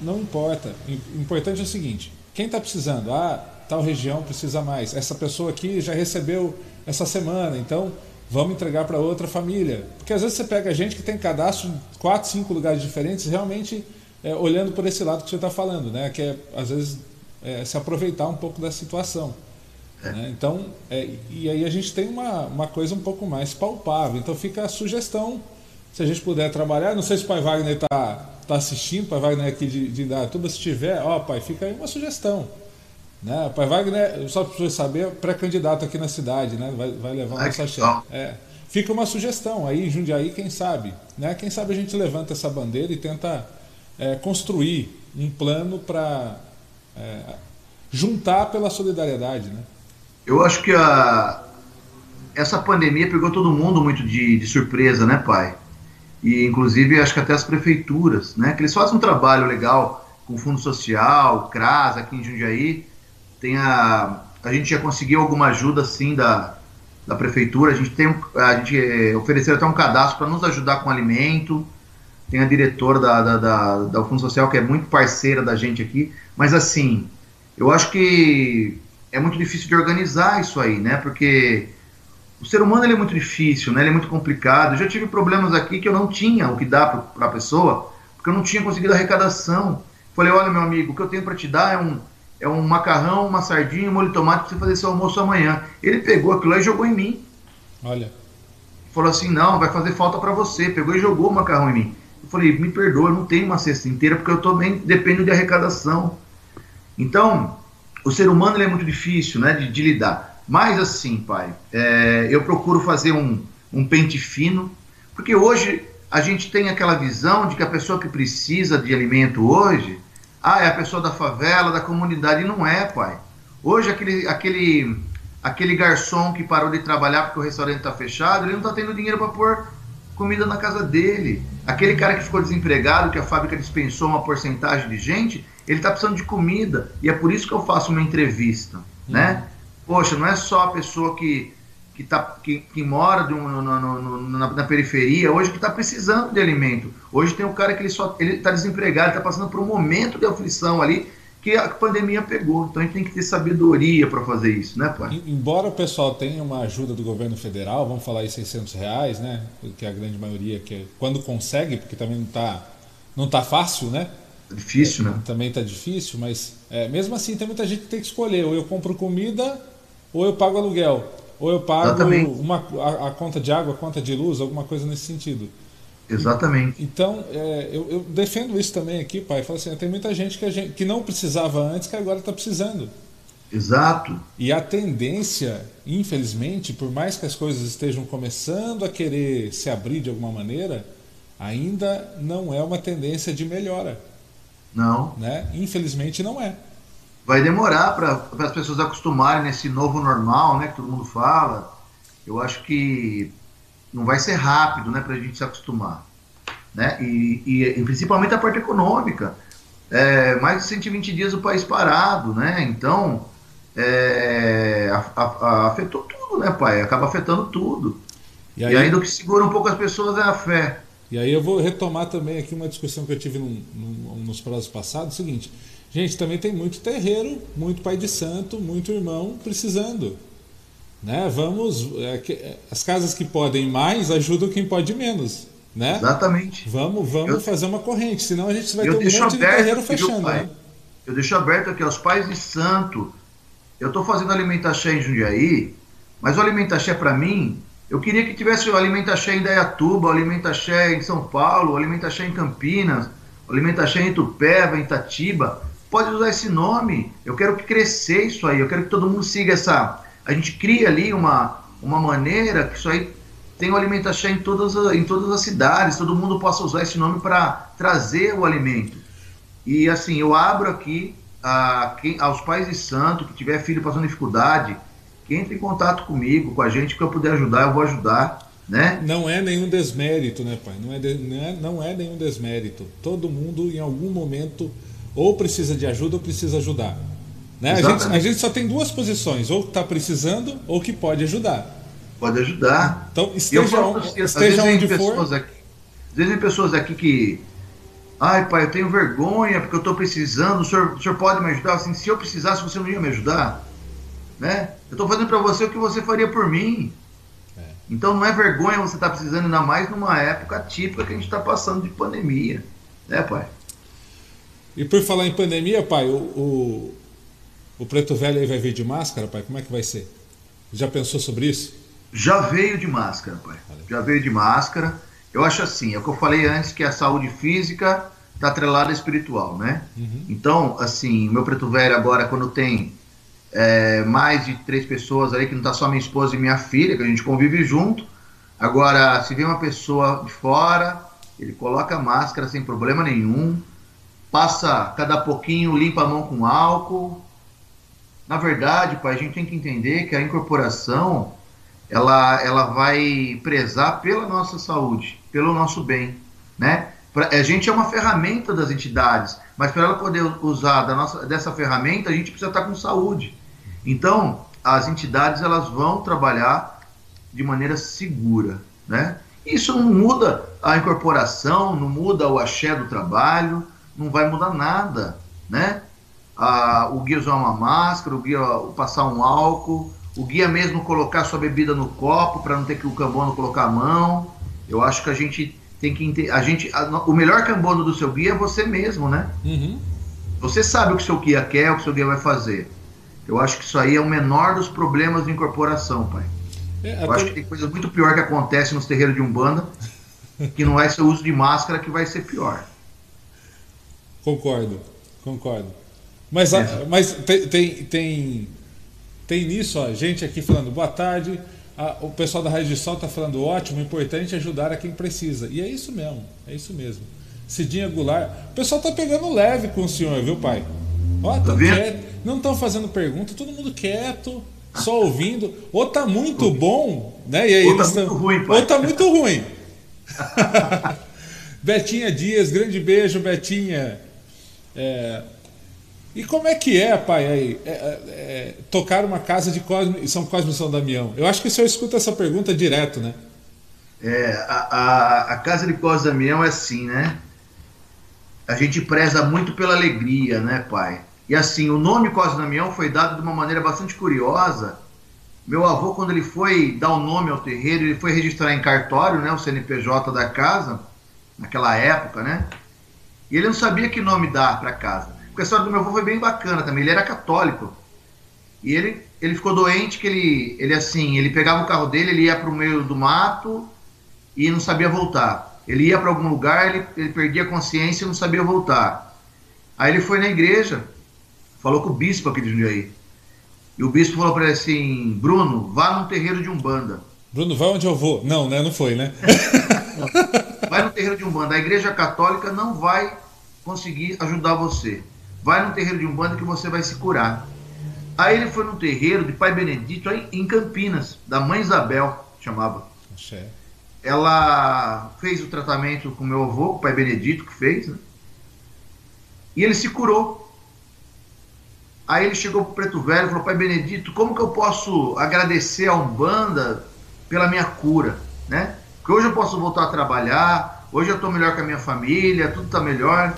não importa. O importante é o seguinte: quem está precisando? Ah, tal região precisa mais. Essa pessoa aqui já recebeu essa semana, então vamos entregar para outra família. Porque às vezes você pega gente que tem cadastro em quatro, cinco lugares diferentes, realmente é, olhando por esse lado que você está falando, né? que é, às vezes, é, se aproveitar um pouco da situação. É. Né? Então, é, e aí a gente tem uma, uma coisa um pouco mais palpável. Então fica a sugestão, se a gente puder trabalhar. Não sei se o pai Wagner está tá assistindo, o pai Wagner aqui de, de Indatuba, se tiver, ó, pai, fica aí uma sugestão. Né? O pai Wagner, só para você saber, é pré-candidato aqui na cidade, né? vai, vai levar um sachê. É. Fica uma sugestão aí, Jundiaí, quem sabe? Né? Quem sabe a gente levanta essa bandeira e tenta é, construir um plano para é, juntar pela solidariedade. Né? Eu acho que a, essa pandemia pegou todo mundo muito de, de surpresa, né, pai? E inclusive acho que até as prefeituras, né? Que eles fazem um trabalho legal com o Fundo Social, CRAS aqui em Jundiaí, tem a, a gente já conseguiu alguma ajuda sim da, da prefeitura. A gente tem a gente é, ofereceu até um cadastro para nos ajudar com alimento. Tem a diretora da, da, da, da Fundo Social que é muito parceira da gente aqui. Mas assim, eu acho que é muito difícil de organizar isso aí, né? Porque o ser humano ele é muito difícil, né? Ele é muito complicado. Eu já tive problemas aqui que eu não tinha o que dar para a pessoa, porque eu não tinha conseguido arrecadação. Falei, olha meu amigo, o que eu tenho para te dar é um é um macarrão, uma sardinha, um molho de tomate para você fazer seu almoço amanhã. Ele pegou aquilo e jogou em mim. Olha. Falou assim: não, vai fazer falta para você. Pegou e jogou o macarrão em mim. Falei: me perdoa, eu não tenho uma cesta inteira porque eu também dependo de arrecadação. Então, o ser humano é muito difícil né, de, de lidar. Mas assim, pai, é, eu procuro fazer um, um pente fino, porque hoje a gente tem aquela visão de que a pessoa que precisa de alimento hoje ah, é a pessoa da favela, da comunidade. E não é, pai. Hoje, aquele, aquele, aquele garçom que parou de trabalhar porque o restaurante está fechado, ele não está tendo dinheiro para pôr comida na casa dele. Aquele cara que ficou desempregado, que a fábrica dispensou uma porcentagem de gente, ele está precisando de comida. E é por isso que eu faço uma entrevista, hum. né? Poxa, não é só a pessoa que que, tá, que, que mora um, no, no, no, na, na, periferia, hoje que está precisando de alimento. Hoje tem um cara que ele só ele está desempregado, está passando por um momento de aflição ali que a pandemia pegou. Então a gente tem que ter sabedoria para fazer isso, né, pai? Embora o pessoal tenha uma ajuda do governo federal, vamos falar aí 600 reais, né? Que é a grande maioria que é, quando consegue, porque também não está não tá fácil, né? Tá difícil, é, né? Também está difícil, mas é, mesmo assim tem muita gente que tem que escolher, ou eu compro comida ou eu pago aluguel. Ou eu pago uma, a, a, conta de água, a conta de luz, alguma coisa nesse sentido. Exatamente. Então, é, eu, eu, defendo isso também aqui, pai. Falo assim, tem muita gente que, gente que não precisava antes, que agora está precisando. Exato. E a tendência, infelizmente, por mais que as coisas estejam começando a querer se abrir de alguma maneira, ainda não é uma tendência de melhora. Não. Né? Infelizmente não é vai demorar para as pessoas acostumarem nesse novo normal, né, que todo mundo fala. Eu acho que não vai ser rápido, né, para a gente se acostumar, né? E, e, principalmente a parte econômica. É, mais de 120 dias o país parado, né? Então é, a, a, afetou tudo, né, pai? Acaba afetando tudo. E, aí, e ainda o que segura um pouco as pessoas é a fé. E aí eu vou retomar também aqui uma discussão que eu tive num, num, nos prazos passados, o seguinte, gente, também tem muito terreiro, muito pai de santo, muito irmão precisando. Né? Vamos, é, é, as casas que podem mais ajudam quem pode menos. Né? Exatamente. Vamos, vamos eu, fazer uma corrente, senão a gente vai ter um monte aberto, de terreiro fechando. Pai, né? Eu deixo aberto aqui aos pais de santo. Eu estou fazendo alimentação em Jundiaí, mas o alimentação para mim eu queria que tivesse o Alimentaxé em Dayatuba, o Alimentaxé em São Paulo, o Alimentaxé em Campinas, o Alimentaxé em Itupeva, em Itatiba. Pode usar esse nome. Eu quero que crescer isso aí. Eu quero que todo mundo siga essa. A gente cria ali uma, uma maneira que isso aí tem o Alimentaxé em todas, em todas as cidades. Todo mundo possa usar esse nome para trazer o alimento. E assim, eu abro aqui a, quem, aos pais de santo que tiver filho passando dificuldade entre em contato comigo, com a gente, que eu puder ajudar, eu vou ajudar. Né? Não é nenhum desmérito, né, pai? Não é, de, não, é, não é nenhum desmérito. Todo mundo, em algum momento, ou precisa de ajuda ou precisa ajudar. Né? A, gente, a gente só tem duas posições, ou está precisando ou que pode ajudar. Pode ajudar. Então, esteja, falo, onde, esteja onde for. Aqui, às vezes tem pessoas aqui que. Ai, pai, eu tenho vergonha porque eu estou precisando. O senhor, o senhor pode me ajudar? Assim, se eu precisasse, você não ia me ajudar? Né? Eu estou fazendo para você o que você faria por mim. É. Então não é vergonha você estar tá precisando, ainda mais numa época típica que a gente está passando de pandemia. Né, pai? E por falar em pandemia, pai, o, o, o Preto Velho aí vai vir de máscara, pai? Como é que vai ser? Já pensou sobre isso? Já veio de máscara, pai. Já veio de máscara. Eu acho assim, é o que eu falei antes, que a saúde física está atrelada à espiritual, né? Uhum. Então, assim, meu Preto Velho agora, quando tem é, mais de três pessoas aí, que não está só minha esposa e minha filha, que a gente convive junto. Agora, se vem uma pessoa de fora, ele coloca máscara sem problema nenhum, passa cada pouquinho, limpa a mão com álcool. Na verdade, pai, a gente tem que entender que a incorporação ela, ela vai prezar pela nossa saúde, pelo nosso bem, né? A gente é uma ferramenta das entidades, mas para ela poder usar da nossa, dessa ferramenta, a gente precisa estar com saúde. Então, as entidades elas vão trabalhar de maneira segura, né? Isso não muda a incorporação, não muda o axé do trabalho, não vai mudar nada, né? Ah, o guia usar uma máscara, o guia passar um álcool, o guia mesmo colocar sua bebida no copo para não ter que o cambono colocar a mão. Eu acho que a gente tem que a gente a, o melhor cambono do seu guia é você mesmo, né? Uhum. Você sabe o que seu guia quer, o que o seu guia vai fazer. Eu acho que isso aí é o menor dos problemas de incorporação, pai. É, eu acho que tem coisa muito pior que acontece nos terreiros de Umbanda, que não ser o uso de máscara que vai ser pior. Concordo, concordo. Mas, é. mas tem, tem, tem, tem nisso, ó, gente aqui falando, boa tarde. o pessoal da Rádio de Sol está falando, ótimo, importante ajudar a quem precisa. E é isso mesmo, é isso mesmo. Cidinha Goulart. O pessoal tá pegando leve com o senhor, viu, pai? Ó, tá quieto, não estão fazendo pergunta, todo mundo quieto, só ouvindo. Ou tá muito bom, né? E aí ou tá muito ruim, pai. Ou tá muito ruim. Betinha Dias, grande beijo, Betinha. É... E como é que é, pai, aí, é, é, é tocar uma casa de Cosme, São Cosme e São Damião? Eu acho que o senhor escuta essa pergunta direto, né? É, a, a, a casa de Cosme e Damião é assim, né? A gente preza muito pela alegria, né, pai? E assim, o nome Cosme Damião foi dado de uma maneira bastante curiosa. Meu avô, quando ele foi dar o nome ao terreiro, ele foi registrar em cartório, né, o CNPJ da casa, naquela época, né? E ele não sabia que nome dar para casa. Porque a história do meu avô foi bem bacana também, ele era católico. E ele, ele ficou doente que ele, ele assim, ele pegava o carro dele, ele ia para o meio do mato e não sabia voltar. Ele ia para algum lugar, ele, ele perdia a consciência e não sabia voltar. Aí ele foi na igreja, falou com o bispo aqui de Jundiaí. E o bispo falou para ele assim: Bruno, vá num terreiro de Umbanda. Bruno, vai onde eu vou. Não, né? Não foi, né? vai no terreiro de Umbanda. A igreja católica não vai conseguir ajudar você. Vai no terreiro de Umbanda que você vai se curar. Aí ele foi no terreiro de Pai Benedito, em Campinas, da mãe Isabel, chamava. Ela fez o tratamento com meu avô, o Pai Benedito que fez, né? E ele se curou. Aí ele chegou pro Preto Velho e falou: Pai Benedito, como que eu posso agradecer a Umbanda pela minha cura, né? Porque hoje eu posso voltar a trabalhar, hoje eu estou melhor com a minha família, tudo está melhor.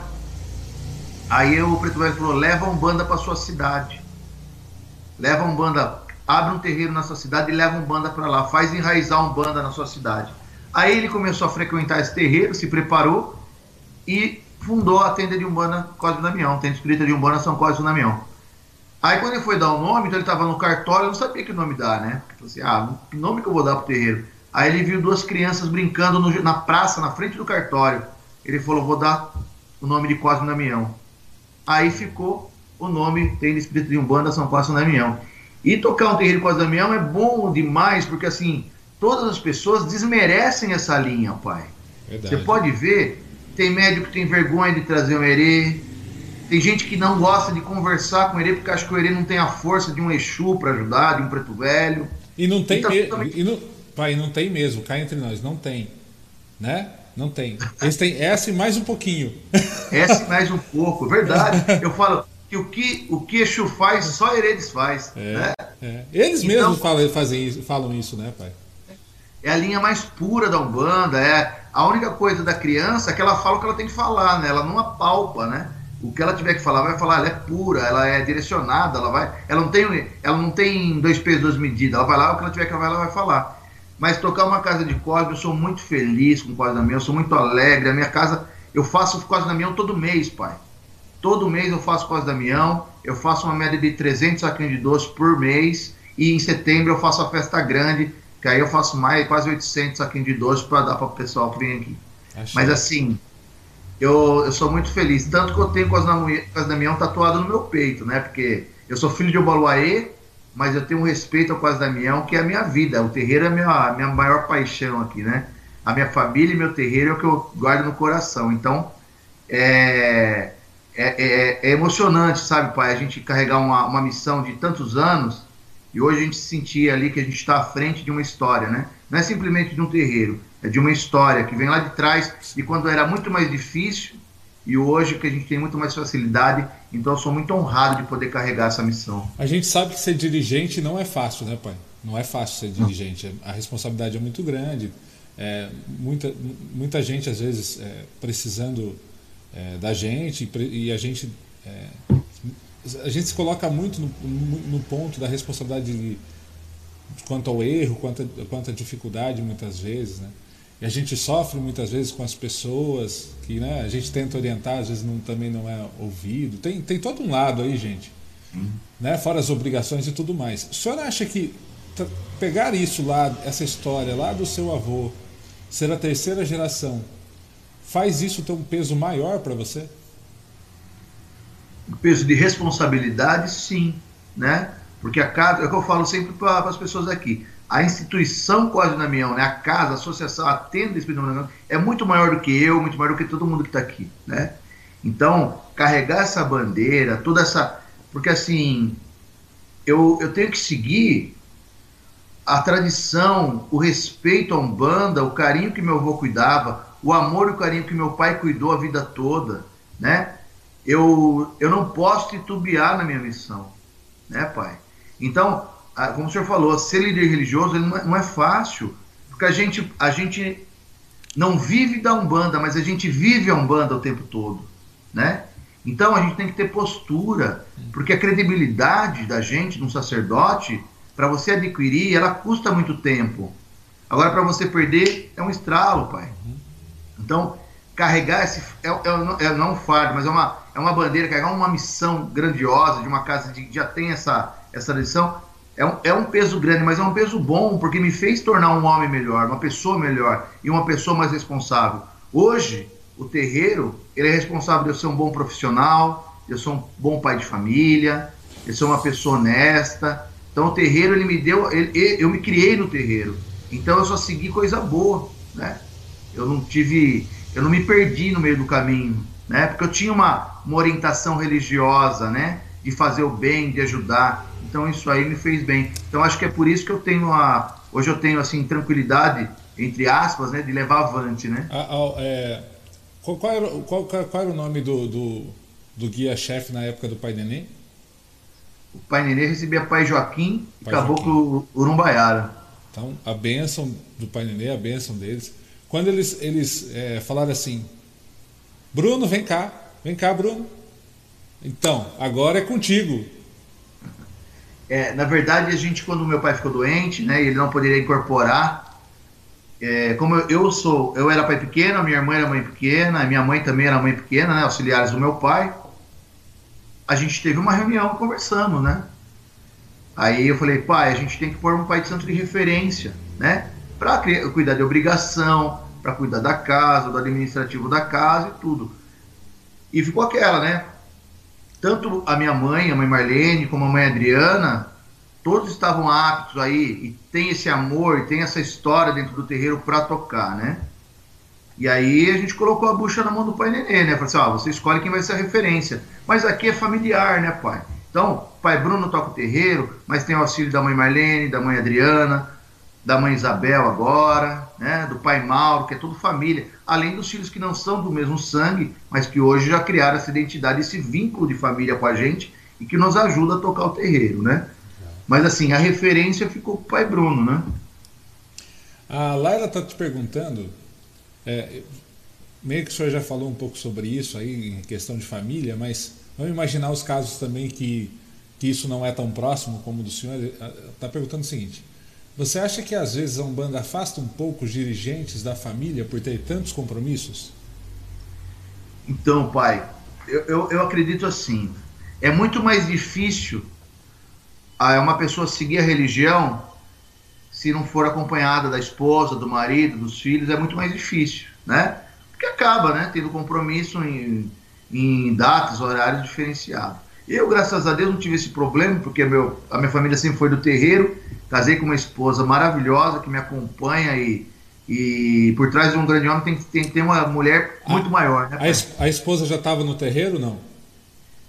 Aí o Preto Velho falou: leva a Umbanda para sua cidade. Leva a Umbanda, abre um terreiro na sua cidade e leva a Umbanda para lá. Faz enraizar a Umbanda na sua cidade. Aí ele começou a frequentar esse terreiro, se preparou e fundou a tenda de Umbanda Cosme Damião, tenda espírita de Umbanda São Cosme Damião. Aí quando ele foi dar o nome, então ele estava no cartório, eu não sabia que nome dar, né? Falei assim, ah, que nome que eu vou dar pro terreiro? Aí ele viu duas crianças brincando no, na praça, na frente do cartório. Ele falou, vou dar o nome de Cosme Damião. Aí ficou o nome, tem espírito de Umbanda, São Cosme Damião. E tocar um terreiro Cosme Damião é bom demais, porque assim, todas as pessoas desmerecem essa linha, pai. Verdade. Você pode ver, tem médico que tem vergonha de trazer o herê, tem gente que não gosta de conversar com o Herê porque acha que o Herê não tem a força de um Exu para ajudar, de um preto velho. E não tem então, mesmo. Pai, não tem mesmo, cá entre nós, não tem. Né? Não tem. Eles têm essa e mais um pouquinho. E mais um pouco, verdade. Eu falo que o que o que Exu faz, só Heredes faz. É, né? é. Eles então, mesmos falam, fazem isso, falam isso, né, pai? É a linha mais pura da Umbanda. É a única coisa da criança é que ela fala o que ela tem que falar, né? Ela não apalpa, né? o que ela tiver que falar, vai falar, ela é pura, ela é direcionada, ela vai, ela não tem, ela não tem dois pesos, duas medidas, ela vai lá, o que ela tiver que falar, ela vai falar. Mas tocar uma casa de cosme, eu sou muito feliz com o Cosme Damião, eu sou muito alegre, a minha casa, eu faço Cosme Damião todo mês, pai. Todo mês eu faço Cosme Damião, eu faço uma média de 300 saquinhos de doce por mês, e em setembro eu faço a festa grande, que aí eu faço mais, quase 800 saquinhos de doce para dar para o pessoal que vem aqui. Achei. Mas assim, eu, eu sou muito feliz. Tanto que eu tenho Cosme Damião tatuado no meu peito, né? Porque eu sou filho de Obaluaê, mas eu tenho um respeito ao Cosme Damião, que é a minha vida. O terreiro é a minha, minha maior paixão aqui, né? A minha família e meu terreiro é o que eu guardo no coração. Então, é, é, é, é emocionante, sabe, pai? A gente carregar uma, uma missão de tantos anos e hoje a gente sentir ali que a gente está à frente de uma história, né? Não é simplesmente de um terreiro, é de uma história que vem lá de trás de quando era muito mais difícil e hoje que a gente tem muito mais facilidade. Então eu sou muito honrado de poder carregar essa missão. A gente sabe que ser dirigente não é fácil, né, pai? Não é fácil ser dirigente. A responsabilidade é muito grande. É, muita, muita gente, às vezes, é, precisando é, da gente e a gente é, a gente se coloca muito no, no ponto da responsabilidade de, quanto ao erro, quanto, a, quanto à dificuldade muitas vezes, né? E a gente sofre muitas vezes com as pessoas que né, a gente tenta orientar, às vezes não, também não é ouvido. Tem, tem todo um lado aí, gente. Uhum. Né, fora as obrigações e tudo mais. O senhor acha que pegar isso lá, essa história lá do seu avô, ser a terceira geração, faz isso ter um peso maior para você? O peso de responsabilidade, sim, né? Porque a casa, é o que eu falo sempre para as pessoas aqui, a instituição Código Damião, né, a casa, a associação, a tenda Espírito Damião, é muito maior do que eu, muito maior do que todo mundo que está aqui, né? Então, carregar essa bandeira, toda essa... Porque, assim, eu, eu tenho que seguir a tradição, o respeito à Umbanda, o carinho que meu avô cuidava, o amor e o carinho que meu pai cuidou a vida toda, né? Eu, eu não posso titubear na minha missão, né, pai? Então, como o senhor falou, ser líder religioso não é, não é fácil, porque a gente, a gente não vive da Umbanda, mas a gente vive a Umbanda o tempo todo, né? Então a gente tem que ter postura, porque a credibilidade da gente, de um sacerdote, para você adquirir, ela custa muito tempo. Agora, para você perder, é um estralo, pai. Então, carregar esse. É, é, é, não um fardo, mas é uma, é uma bandeira, carregar uma missão grandiosa de uma casa que já tem essa, essa lição, é um, é um peso grande, mas é um peso bom, porque me fez tornar um homem melhor, uma pessoa melhor e uma pessoa mais responsável. Hoje, o terreiro, ele é responsável de eu ser um bom profissional, de eu ser um bom pai de família, de eu ser uma pessoa honesta. Então, o terreiro, ele me deu, ele, eu me criei no terreiro. Então, eu só segui coisa boa, né? Eu não tive, eu não me perdi no meio do caminho, né? Porque eu tinha uma, uma orientação religiosa, né? De fazer o bem, de ajudar. Então isso aí me fez bem. Então acho que é por isso que eu tenho a hoje eu tenho assim tranquilidade entre aspas, né, de levar avante, né? Ah, ah, é, qual, qual, era, qual, qual, era o nome do, do, do guia-chefe na época do Pai Neném? o pai Nenê recebia pai Joaquim e caboclo Urumbaiara. Então, a bênção do pai Nenê, a bênção deles. Quando eles, eles é, falaram assim, Bruno, vem cá, vem cá, Bruno. Então, agora é contigo. É, na verdade, a gente, quando meu pai ficou doente, né, ele não poderia incorporar. É, como eu, eu, sou, eu era pai pequeno, minha irmã era mãe pequena, minha mãe também era mãe pequena, né, auxiliares do meu pai. A gente teve uma reunião, conversamos, né? Aí eu falei, pai, a gente tem que pôr um pai de santo de referência, né? Para cuidar de obrigação, para cuidar da casa, do administrativo da casa e tudo. E ficou aquela, né? Tanto a minha mãe, a mãe Marlene, como a mãe Adriana, todos estavam aptos aí e tem esse amor, e tem essa história dentro do terreiro para tocar, né? E aí a gente colocou a bucha na mão do pai Nenê, né? Falei assim, ó, você escolhe quem vai ser a referência. Mas aqui é familiar, né, pai? Então, pai Bruno toca o terreiro, mas tem o auxílio da mãe Marlene, da mãe Adriana, da mãe Isabel agora, né, do pai Mauro, que é tudo família, além dos filhos que não são do mesmo sangue, mas que hoje já criaram essa identidade, esse vínculo de família com a gente e que nos ajuda a tocar o terreiro, né? Mas assim, a referência ficou com o pai Bruno, né? A Laila está te perguntando, é, meio que o senhor já falou um pouco sobre isso aí, em questão de família, mas vamos imaginar os casos também que, que isso não é tão próximo como o do senhor. Está perguntando o seguinte: você acha que às vezes a Umbanda afasta um pouco os dirigentes da família por ter tantos compromissos? Então, pai, eu, eu, eu acredito assim. É muito mais difícil a uma pessoa seguir a religião se não for acompanhada da esposa, do marido, dos filhos, é muito mais difícil, né? Porque acaba, né, tendo compromisso em, em datas, horários diferenciados. Eu, graças a Deus, não tive esse problema, porque meu, a minha família sempre foi do terreiro, Casei com uma esposa maravilhosa que me acompanha e, e por trás de um grande homem tem, tem, tem uma mulher muito a, maior. Né, a, a, esposa já estava no terreiro não?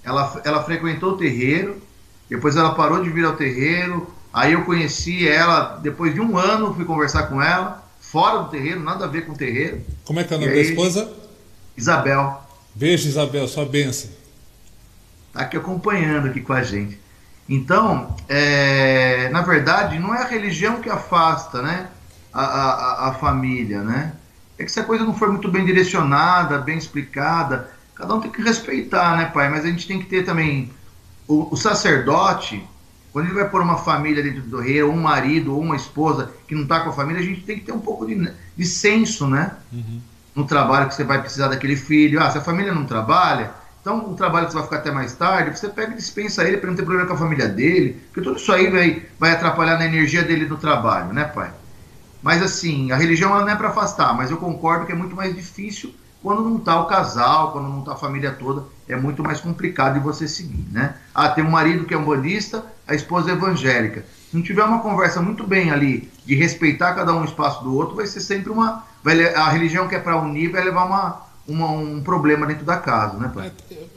Ela, ela frequentou o terreiro, depois ela parou de vir ao terreiro, aí eu conheci ela, depois de um ano fui conversar com ela, fora do terreiro, nada a ver com o terreiro. Como é que é o nome da esposa? Isabel. Beijo, Isabel, sua benção. Está aqui acompanhando aqui com a gente. Então, é, na verdade, não é a religião que afasta né, a, a, a, família, né? É que se a coisa não for muito bem direcionada, bem explicada, cada um tem que respeitar, né, pai? Mas a gente tem que ter também o, o sacerdote, quando ele vai pôr uma família dentro do rei, ou um marido, ou uma esposa que não está com a família, a gente tem que ter um pouco de, de senso, né? Uhum. No trabalho que você vai precisar daquele filho. Ah, se a família não trabalha, então, um trabalho que você vai ficar até mais tarde, você pega e dispensa ele para não ter problema com a família dele, porque tudo isso aí vai, vai atrapalhar na energia dele no trabalho, né, pai? Mas assim, a religião não é para afastar, mas eu concordo que é muito mais difícil quando não está o casal, quando não está a família toda, é muito mais complicado de você seguir, né? Ah, tem um marido que é um bandista, a esposa é evangélica. Se não tiver uma conversa muito bem ali, de respeitar cada um o espaço do outro, vai ser sempre uma... Vai, a religião que é para unir vai levar uma, uma, um problema dentro da casa, né, pai?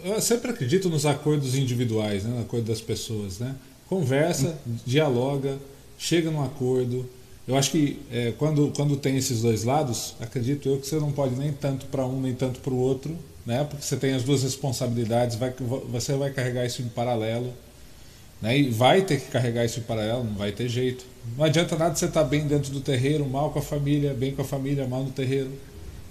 É, eu sempre acredito nos acordos individuais, né, no acordo das pessoas, né? Conversa, dialoga, chega num acordo. Eu acho que é, quando, quando tem esses dois lados, acredito eu que você não pode nem tanto para um nem tanto para o outro, né? Porque você tem as duas responsabilidades, vai, você vai carregar isso em paralelo, né? E vai ter que carregar isso em paralelo, não vai ter jeito. Não adianta nada você estar tá bem dentro do terreiro, mal com a família, bem com a família, mal no terreiro.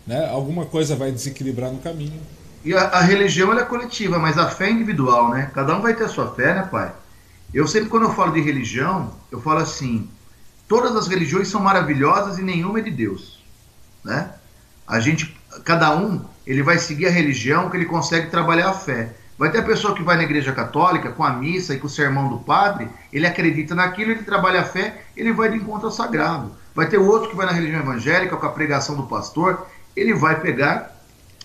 Né? Alguma coisa vai desequilibrar no caminho. E a, a religião é coletiva, mas a fé é individual, né? Cada um vai ter a sua fé, né, pai? Eu sempre, quando eu falo de religião, eu falo assim: todas as religiões são maravilhosas e nenhuma é de Deus, né? A gente, cada um, ele vai seguir a religião que ele consegue trabalhar a fé. Vai ter a pessoa que vai na igreja católica com a missa e com o sermão do padre, ele acredita naquilo, ele trabalha a fé, ele vai de encontro ao sagrado. Vai ter outro que vai na religião evangélica com a pregação do pastor, ele vai pegar,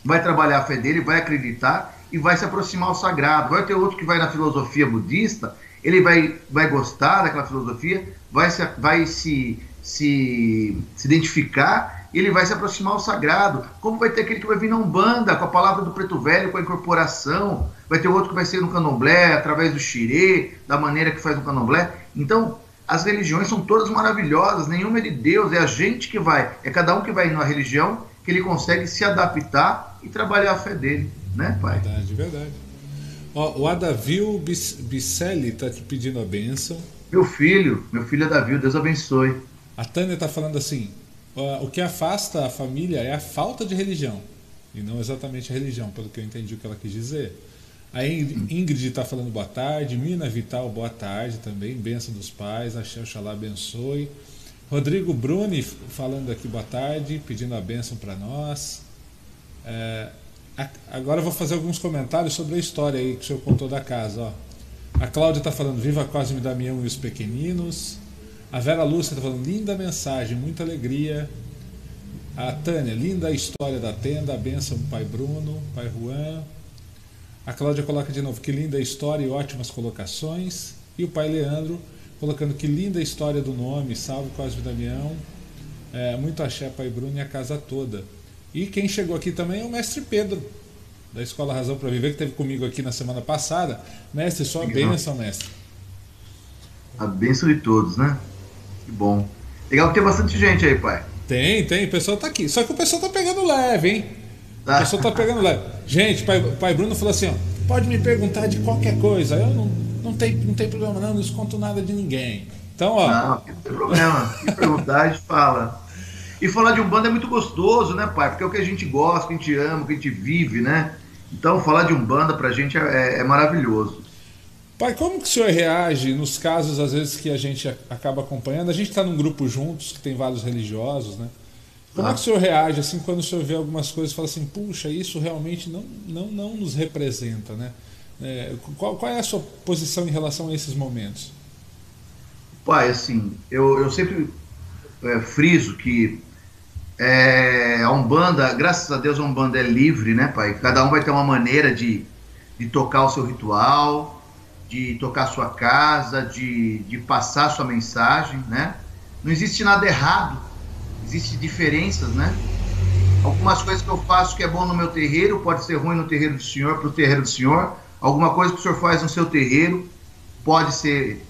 vai trabalhar a fé dele, vai acreditar e vai se aproximar ao sagrado. Vai ter outro que vai na filosofia budista, ele vai, vai gostar daquela filosofia, vai se, vai se, se, se identificar ele vai se aproximar ao sagrado. Como vai ter aquele que vai vir na Umbanda, com a palavra do preto velho, com a incorporação. Vai ter outro que vai ser no candomblé, através do xirê, da maneira que faz o candomblé. Então, as religiões são todas maravilhosas, nenhuma é de Deus, é a gente que vai, é cada um que vai na religião que ele consegue se adaptar e trabalhar a fé dele, né, pai? Verdade, verdade. Ó, o Adavil Bicelli está te pedindo a bênção. Meu filho, meu filho Adavil, Deus abençoe. A Tânia está falando assim: o que afasta a família é a falta de religião, e não exatamente a religião, pelo que eu entendi o que ela quis dizer. A Ingrid está falando boa tarde, Mina Vital, boa tarde também, bênção dos pais, a Oxalá abençoe. Rodrigo Bruni falando aqui boa tarde, pedindo a bênção para nós. É, agora eu vou fazer alguns comentários sobre a história aí que o senhor contou da casa. Ó. A Cláudia está falando Viva Cosme Damião e os Pequeninos. A Vera Lúcia está falando linda mensagem, muita alegria. A Tânia, linda história da tenda, a bênção do pai Bruno, pai Juan. A Cláudia coloca de novo que linda história e ótimas colocações. E o pai Leandro colocando que linda história do nome, salve Cosme Damião. É, muito axé, pai Bruno e a casa toda. E quem chegou aqui também é o mestre Pedro, da Escola Razão para Viver, que esteve comigo aqui na semana passada. Mestre, só a bênção, mestre. A bênção de todos, né? Que bom. Legal que tem bastante gente aí, pai. Tem, tem. O pessoal tá aqui. Só que o pessoal tá pegando leve, hein? O pessoal tá pegando leve. Gente, pai, pai Bruno falou assim: ó, pode me perguntar de qualquer coisa. Eu não, não, tem, não tem problema, não, não esconto nada de ninguém. Então, ó. Não, não tem problema. Se perguntar, a gente fala. E falar de um bando é muito gostoso, né, pai? Porque é o que a gente gosta, que a gente ama, que a gente vive, né? Então, falar de Umbanda pra gente é, é, é maravilhoso. Pai, como que o senhor reage nos casos, às vezes, que a gente acaba acompanhando? A gente está num grupo juntos, que tem vários religiosos, né? Como ah. é que o senhor reage assim quando o senhor vê algumas coisas e fala assim, puxa, isso realmente não, não, não nos representa, né? É, qual, qual é a sua posição em relação a esses momentos? Pai, assim, eu, eu sempre é, friso que é, a Umbanda, graças a Deus a Umbanda é livre, né, pai? Cada um vai ter uma maneira de, de tocar o seu ritual, de tocar a sua casa, de, de passar a sua mensagem, né? Não existe nada errado, existe diferenças, né? Algumas coisas que eu faço que é bom no meu terreiro, pode ser ruim no terreiro do senhor, para o terreiro do senhor. Alguma coisa que o senhor faz no seu terreiro pode ser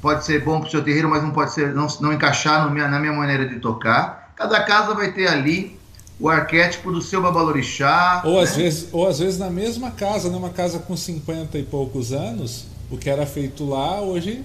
pode ser bom para o seu terreiro, mas não pode ser não, não encaixar minha, na minha maneira de tocar. Cada casa vai ter ali o arquétipo do seu babalorixá. Ou, né? às vezes, ou às vezes na mesma casa, numa casa com 50 e poucos anos, o que era feito lá, hoje,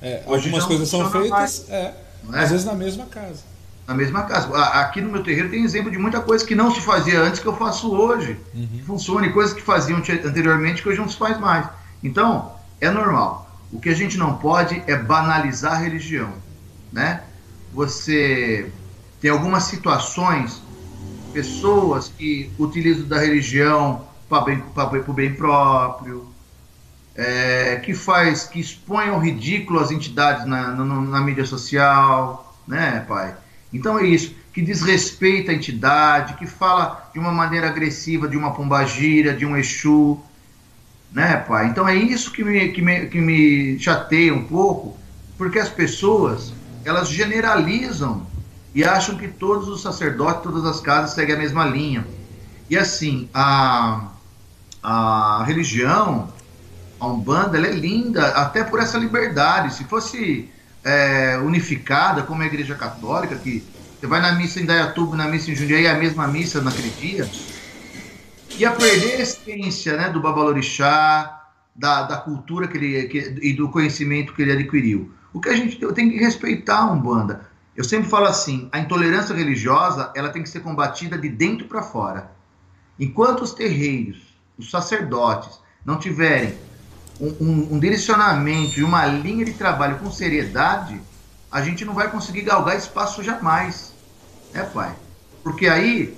é, hoje algumas coisas são feitas, é, é? às vezes na mesma casa na mesma casa. Aqui no meu terreiro tem exemplo de muita coisa que não se fazia antes que eu faço hoje. Uhum. Funciona, e coisas que faziam anteriormente que hoje não se faz mais. Então, é normal. O que a gente não pode é banalizar a religião, né? Você tem algumas situações, pessoas que utilizam da religião para o bem próprio, é, que faz, que expõe ao ridículo as entidades na, na, na mídia social, né, pai? Então é isso, que desrespeita a entidade, que fala de uma maneira agressiva de uma pombagira, de um Exu, né, pai? Então é isso que me, que me, que me chateia um pouco, porque as pessoas, elas generalizam e acham que todos os sacerdotes, todas as casas seguem a mesma linha. E assim, a, a religião, a Umbanda, ela é linda até por essa liberdade. Se fosse é, unificada, como a Igreja Católica, que você vai na missa em Dayatuba, na missa em Jundiaí, é a mesma missa naquele dia, ia perder a essência né, do Babalorixá, da, da cultura que ele, que, e do conhecimento que ele adquiriu. O que a gente tem que respeitar a Umbanda. Eu sempre falo assim, a intolerância religiosa ela tem que ser combatida de dentro para fora. Enquanto os terreiros, os sacerdotes, não tiverem um, um, direcionamento e uma linha de trabalho com seriedade, a gente não vai conseguir galgar espaço jamais. É, pai? Porque aí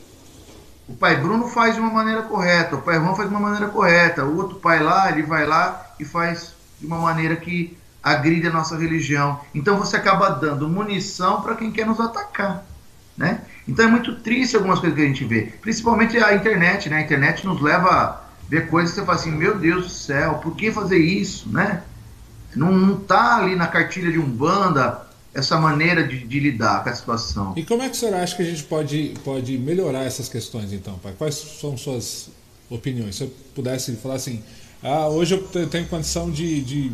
o pai Bruno faz de uma maneira correta, o pai Juan faz de uma maneira correta, o outro pai lá, ele vai lá e faz de uma maneira que agride a nossa religião. Então você acaba dando munição para quem quer nos atacar, né? Então é muito triste algumas coisas que a gente vê, principalmente a internet, né? A internet nos leva ver coisas que você fala assim, meu Deus do céu, por que fazer isso, né? Não, não tá ali na cartilha de Umbanda essa maneira de, de, lidar com a situação. E como é que o senhor acha que a gente pode, pode melhorar essas questões, então, pai? Quais são suas opiniões? Se eu pudesse falar assim, ah, hoje eu tenho condição de, de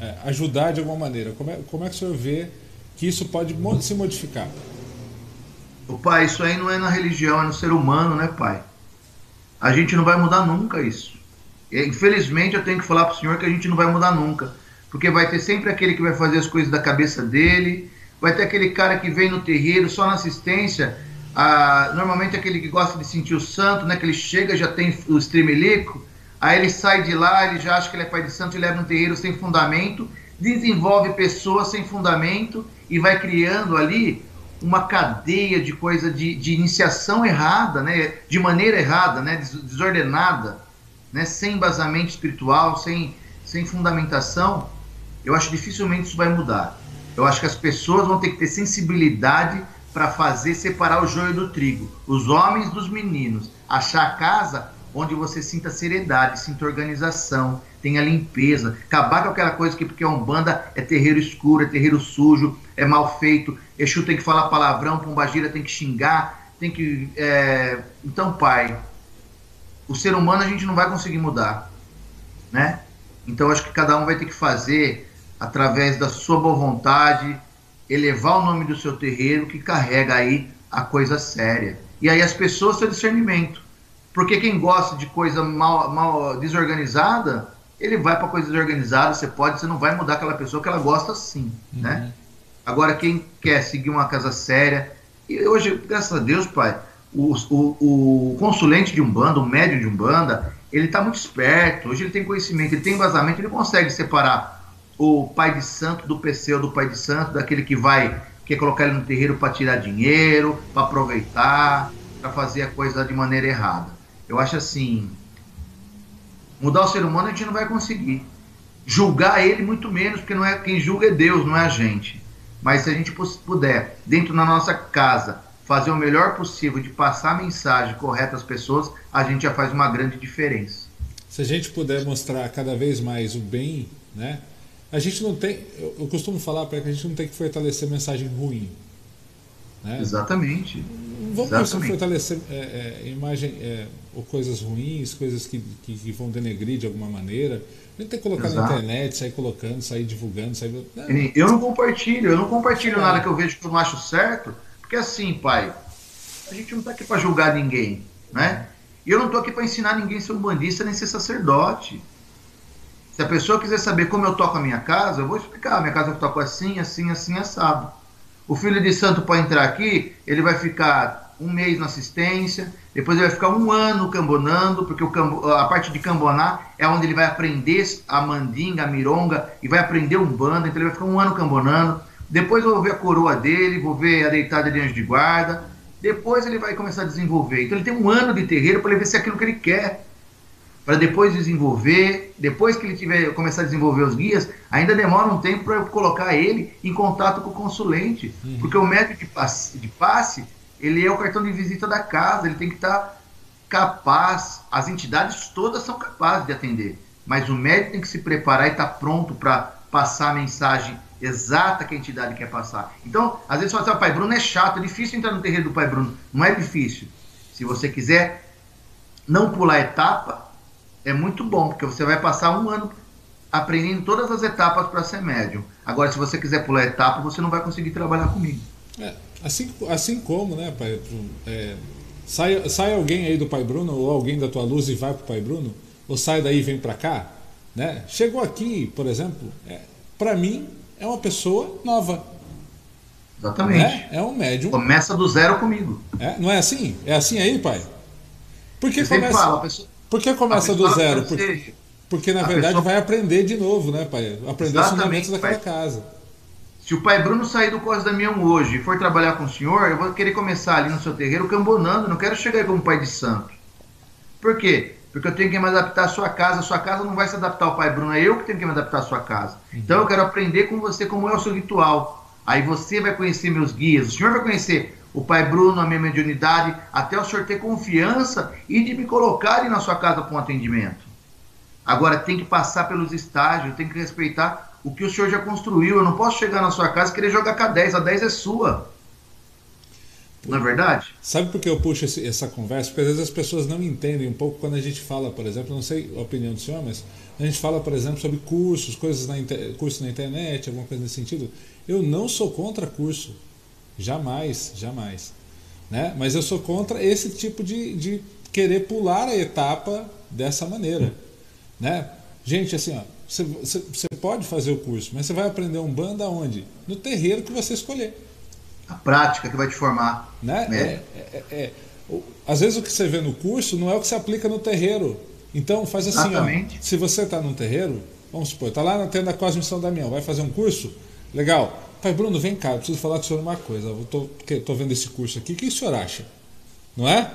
é, ajudar de alguma maneira, como é, como é que o senhor vê que isso pode se modificar? O pai, isso aí não é na religião, é no ser humano, né, pai? A gente não vai mudar nunca isso. Infelizmente, eu tenho que falar para o senhor que a gente não vai mudar nunca. Porque vai ter sempre aquele que vai fazer as coisas da cabeça dele, vai ter aquele cara que vem no terreiro só na assistência. Ah, normalmente aquele que gosta de sentir o santo, né? Que ele chega, já tem o estremelico, aí ele sai de lá, ele já acha que ele é pai de santo e leva no terreiro sem fundamento, desenvolve pessoas sem fundamento e vai criando ali uma cadeia de coisa de, de iniciação errada, né? De maneira errada, né? Desordenada, né? Sem embasamento espiritual, sem, sem fundamentação. Eu acho que dificilmente isso vai mudar. Eu acho que as pessoas vão ter que ter sensibilidade para fazer separar o joio do trigo, os homens dos meninos, achar a casa onde você sinta seriedade, sinta organização, tenha limpeza, acabar com aquela coisa que porque é Umbanda é terreiro escuro, é terreiro sujo, é mal feito, Exu tem que falar palavrão, Pombagira tem que xingar, tem que... É... Então, pai, o ser humano a gente não vai conseguir mudar, né? Então, acho que cada um vai ter que fazer através da sua boa vontade, elevar o nome do seu terreiro que carrega aí a coisa séria. E aí as pessoas têm discernimento. Porque quem gosta de coisa mal, mal desorganizada, ele vai para coisa desorganizada, você pode, você não vai mudar aquela pessoa que ela gosta sim, uhum. né? Agora quem quer seguir uma casa séria, e hoje, graças a Deus, pai, o, o, o consulente de Umbanda, o médio de Umbanda, ele está muito esperto, hoje ele tem conhecimento, ele tem embasamento, ele consegue separar o pai de santo do ou do pai de santo, daquele que vai, quer colocar ele no terreiro para tirar dinheiro, para aproveitar, para fazer a coisa de maneira errada. Eu acho assim, mudar o ser humano a gente não vai conseguir. Julgar ele muito menos, porque não é quem julga é Deus, não é a gente. Mas se a gente puder, dentro da nossa casa, fazer o melhor possível de passar a mensagem correta às pessoas, a gente já faz uma grande diferença. Se a gente puder mostrar cada vez mais o bem, né? A gente não tem, eu, costumo falar para que a gente não tem que fortalecer mensagem ruim. Né? Exatamente. Vamos fortalecer é, é, imagem é, ou coisas ruins, coisas que, que, que, vão denegrir de alguma maneira. Gente tem que colocar Exato. na internet, sair colocando, sair divulgando, sair. Não. Eu não compartilho, eu não compartilho nada que eu vejo que eu não acho certo, porque assim, pai, a gente não está aqui para julgar ninguém, né? E eu não estou aqui para ensinar ninguém a ser um bandista nem ser sacerdote. Se a pessoa quiser saber como eu toco a minha casa, eu vou explicar. A minha casa eu toco assim, assim, assim, assado. O filho de santo para entrar aqui, ele vai ficar um mês na assistência, depois ele vai ficar um ano cambonando, porque o cambo, a parte de cambonar é onde ele vai aprender a mandinga, a mironga, e vai aprender um bando, então ele vai ficar um ano cambonando. Depois eu vou ver a coroa dele, vou ver a deitada de anjo de guarda. Depois ele vai começar a desenvolver. Então ele tem um ano de terreiro para ele ver se é aquilo que ele quer para depois desenvolver, depois que ele tiver começar a desenvolver os guias, ainda demora um tempo para eu colocar ele em contato com o consulente, uhum. porque o médico de passe, de passe, ele é o cartão de visita da casa, ele tem que estar tá capaz, as entidades todas são capazes de atender, mas o médico tem que se preparar e estar tá pronto para passar a mensagem exata que a entidade quer passar. Então, às vezes você fala assim, pai Bruno é chato, é difícil entrar no terreno do pai Bruno. Não é difícil. Se você quiser não pular etapa, é muito bom, porque você vai passar um ano aprendendo todas as etapas para ser médium. Agora, se você quiser pular etapa, você não vai conseguir trabalhar comigo. É, assim, assim como, né, pai? É, sai, sai alguém aí do pai Bruno, ou alguém da tua luz e vai para o pai Bruno, ou sai daí e vem para cá, né? Chegou aqui, por exemplo, é, para mim é uma pessoa nova. Exatamente. Né? É um médium. Começa do zero comigo. É, não é assim? É assim aí, pai? Porque começa. Fala, pessoa por que começa do zero? Porque, porque na verdade pessoa... vai aprender de novo, né, pai? Aprender os fundamentos daquela pai... casa. Se o pai Bruno sair do Cos Damião hoje e for trabalhar com o senhor, eu vou querer começar ali no seu terreiro cambonando, não quero chegar aí como pai de santo. Por quê? Porque eu tenho que me adaptar à sua casa, a sua casa não vai se adaptar ao pai Bruno, é eu que tenho que me adaptar à sua casa. Então eu quero aprender com você como é o seu ritual. Aí você vai conhecer meus guias, o senhor vai conhecer o pai Bruno, a minha mediunidade, até o senhor ter confiança e de me colocar ali na sua casa com atendimento. Agora tem que passar pelos estágios, tem que respeitar o que o senhor já construiu. Eu não posso chegar na sua casa e querer jogar com a 10, a 10 é sua. Não é verdade? Sabe por que eu puxo esse, essa conversa? Porque às vezes as pessoas não entendem um pouco quando a gente fala, por exemplo, não sei a opinião do senhor, mas a gente fala, por exemplo, sobre cursos, coisas na, curso na internet, alguma coisa nesse sentido. Eu não sou contra curso. Jamais, jamais. Né? Mas eu sou contra esse tipo de, de querer pular a etapa dessa maneira. né? Gente, assim, ó, você, você, você pode fazer o curso, mas você vai aprender um banda onde? No terreiro que você escolher. A prática que vai te formar. Né? É. É, é, é, às vezes o que você vê no curso não é o que se aplica no terreiro. Então faz assim, ó, se você está num terreiro, vamos supor, está lá na tenda Cosme São Damião, vai fazer um curso, legal. Pai Bruno, vem cá, eu preciso falar com o senhor uma coisa. Eu tô, tô vendo esse curso aqui, o que o senhor acha? Não é?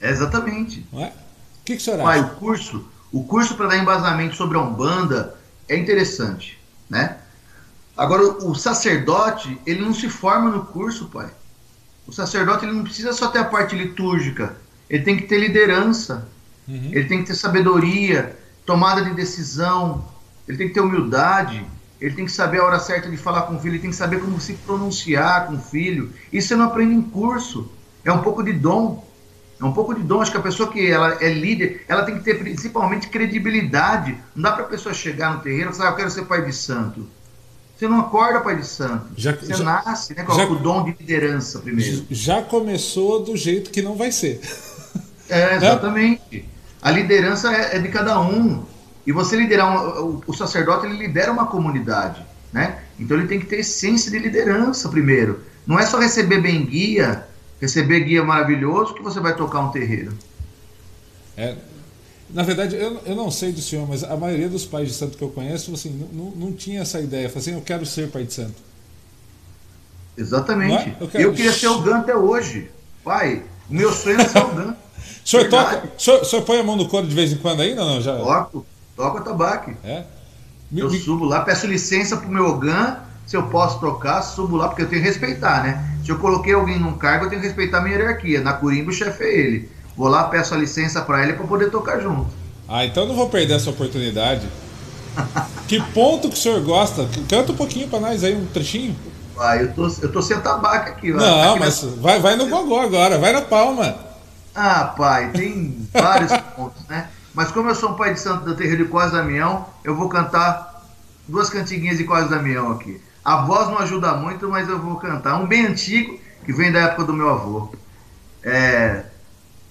exatamente. Não é? O que, que o senhor Pai, acha? o curso, o curso para dar embasamento sobre a Umbanda é interessante, né? Agora, o sacerdote, ele não se forma no curso, pai. O sacerdote, ele não precisa só ter a parte litúrgica, ele tem que ter liderança, uhum. ele tem que ter sabedoria, tomada de decisão, ele tem que ter humildade, ele tem que saber a hora certa de falar com o filho, ele tem que saber como se pronunciar com o filho. Isso você não aprende em curso, é um pouco de dom. É um pouco de dom. Acho que a pessoa que ela é líder, ela tem que ter principalmente credibilidade. Não dá para a pessoa chegar no terreiro e falar, ah, eu quero ser pai de santo. Você não acorda pai de santo. Já, você já, nasce né, com já, o dom de liderança primeiro. Já começou do jeito que não vai ser. É, exatamente. A liderança é, é, de cada um. E você liderar, um, o, o sacerdote, ele lidera uma comunidade. Né? Então ele tem que ter essência de liderança primeiro. Não é só receber bem guia, receber guia maravilhoso que você vai tocar um terreiro. É, na verdade, eu, eu não sei do senhor, mas a maioria dos pais de santo que eu conheço assim, não, não tinha essa ideia. Assim, eu quero ser pai de santo. Exatamente. É? Eu, quero... eu, queria ser o GAN até hoje. Pai, o meu sonho é ser o GAN. o, senhor toca, o, senhor, o senhor põe a mão no couro de vez em quando ainda não? Já... Toco, toco a tabaque. É? Eu me... subo lá, peço licença pro meu GAN, se eu posso tocar, subo lá, porque eu tenho que respeitar, né? Se eu coloquei alguém num cargo, eu tenho que respeitar a minha hierarquia. Na Corimba, o chefe é ele. Vou lá, peço a licença para ele para poder tocar junto. Ah, então não vou perder essa oportunidade. que ponto que o senhor gosta? Canta um pouquinho para nós aí, um trechinho. Ah, eu tô, eu tô sem tabaco aqui. Não, aqui mas na... vai, vai no gogó agora, vai na palma. Ah, pai, tem vários pontos, né? Mas como eu sou um pai de santo da Terreiro de Quase Damião, eu vou cantar duas cantiguinhas de Quase Damião aqui. A voz não ajuda muito, mas eu vou cantar. Um bem antigo, que vem da época do meu avô. É.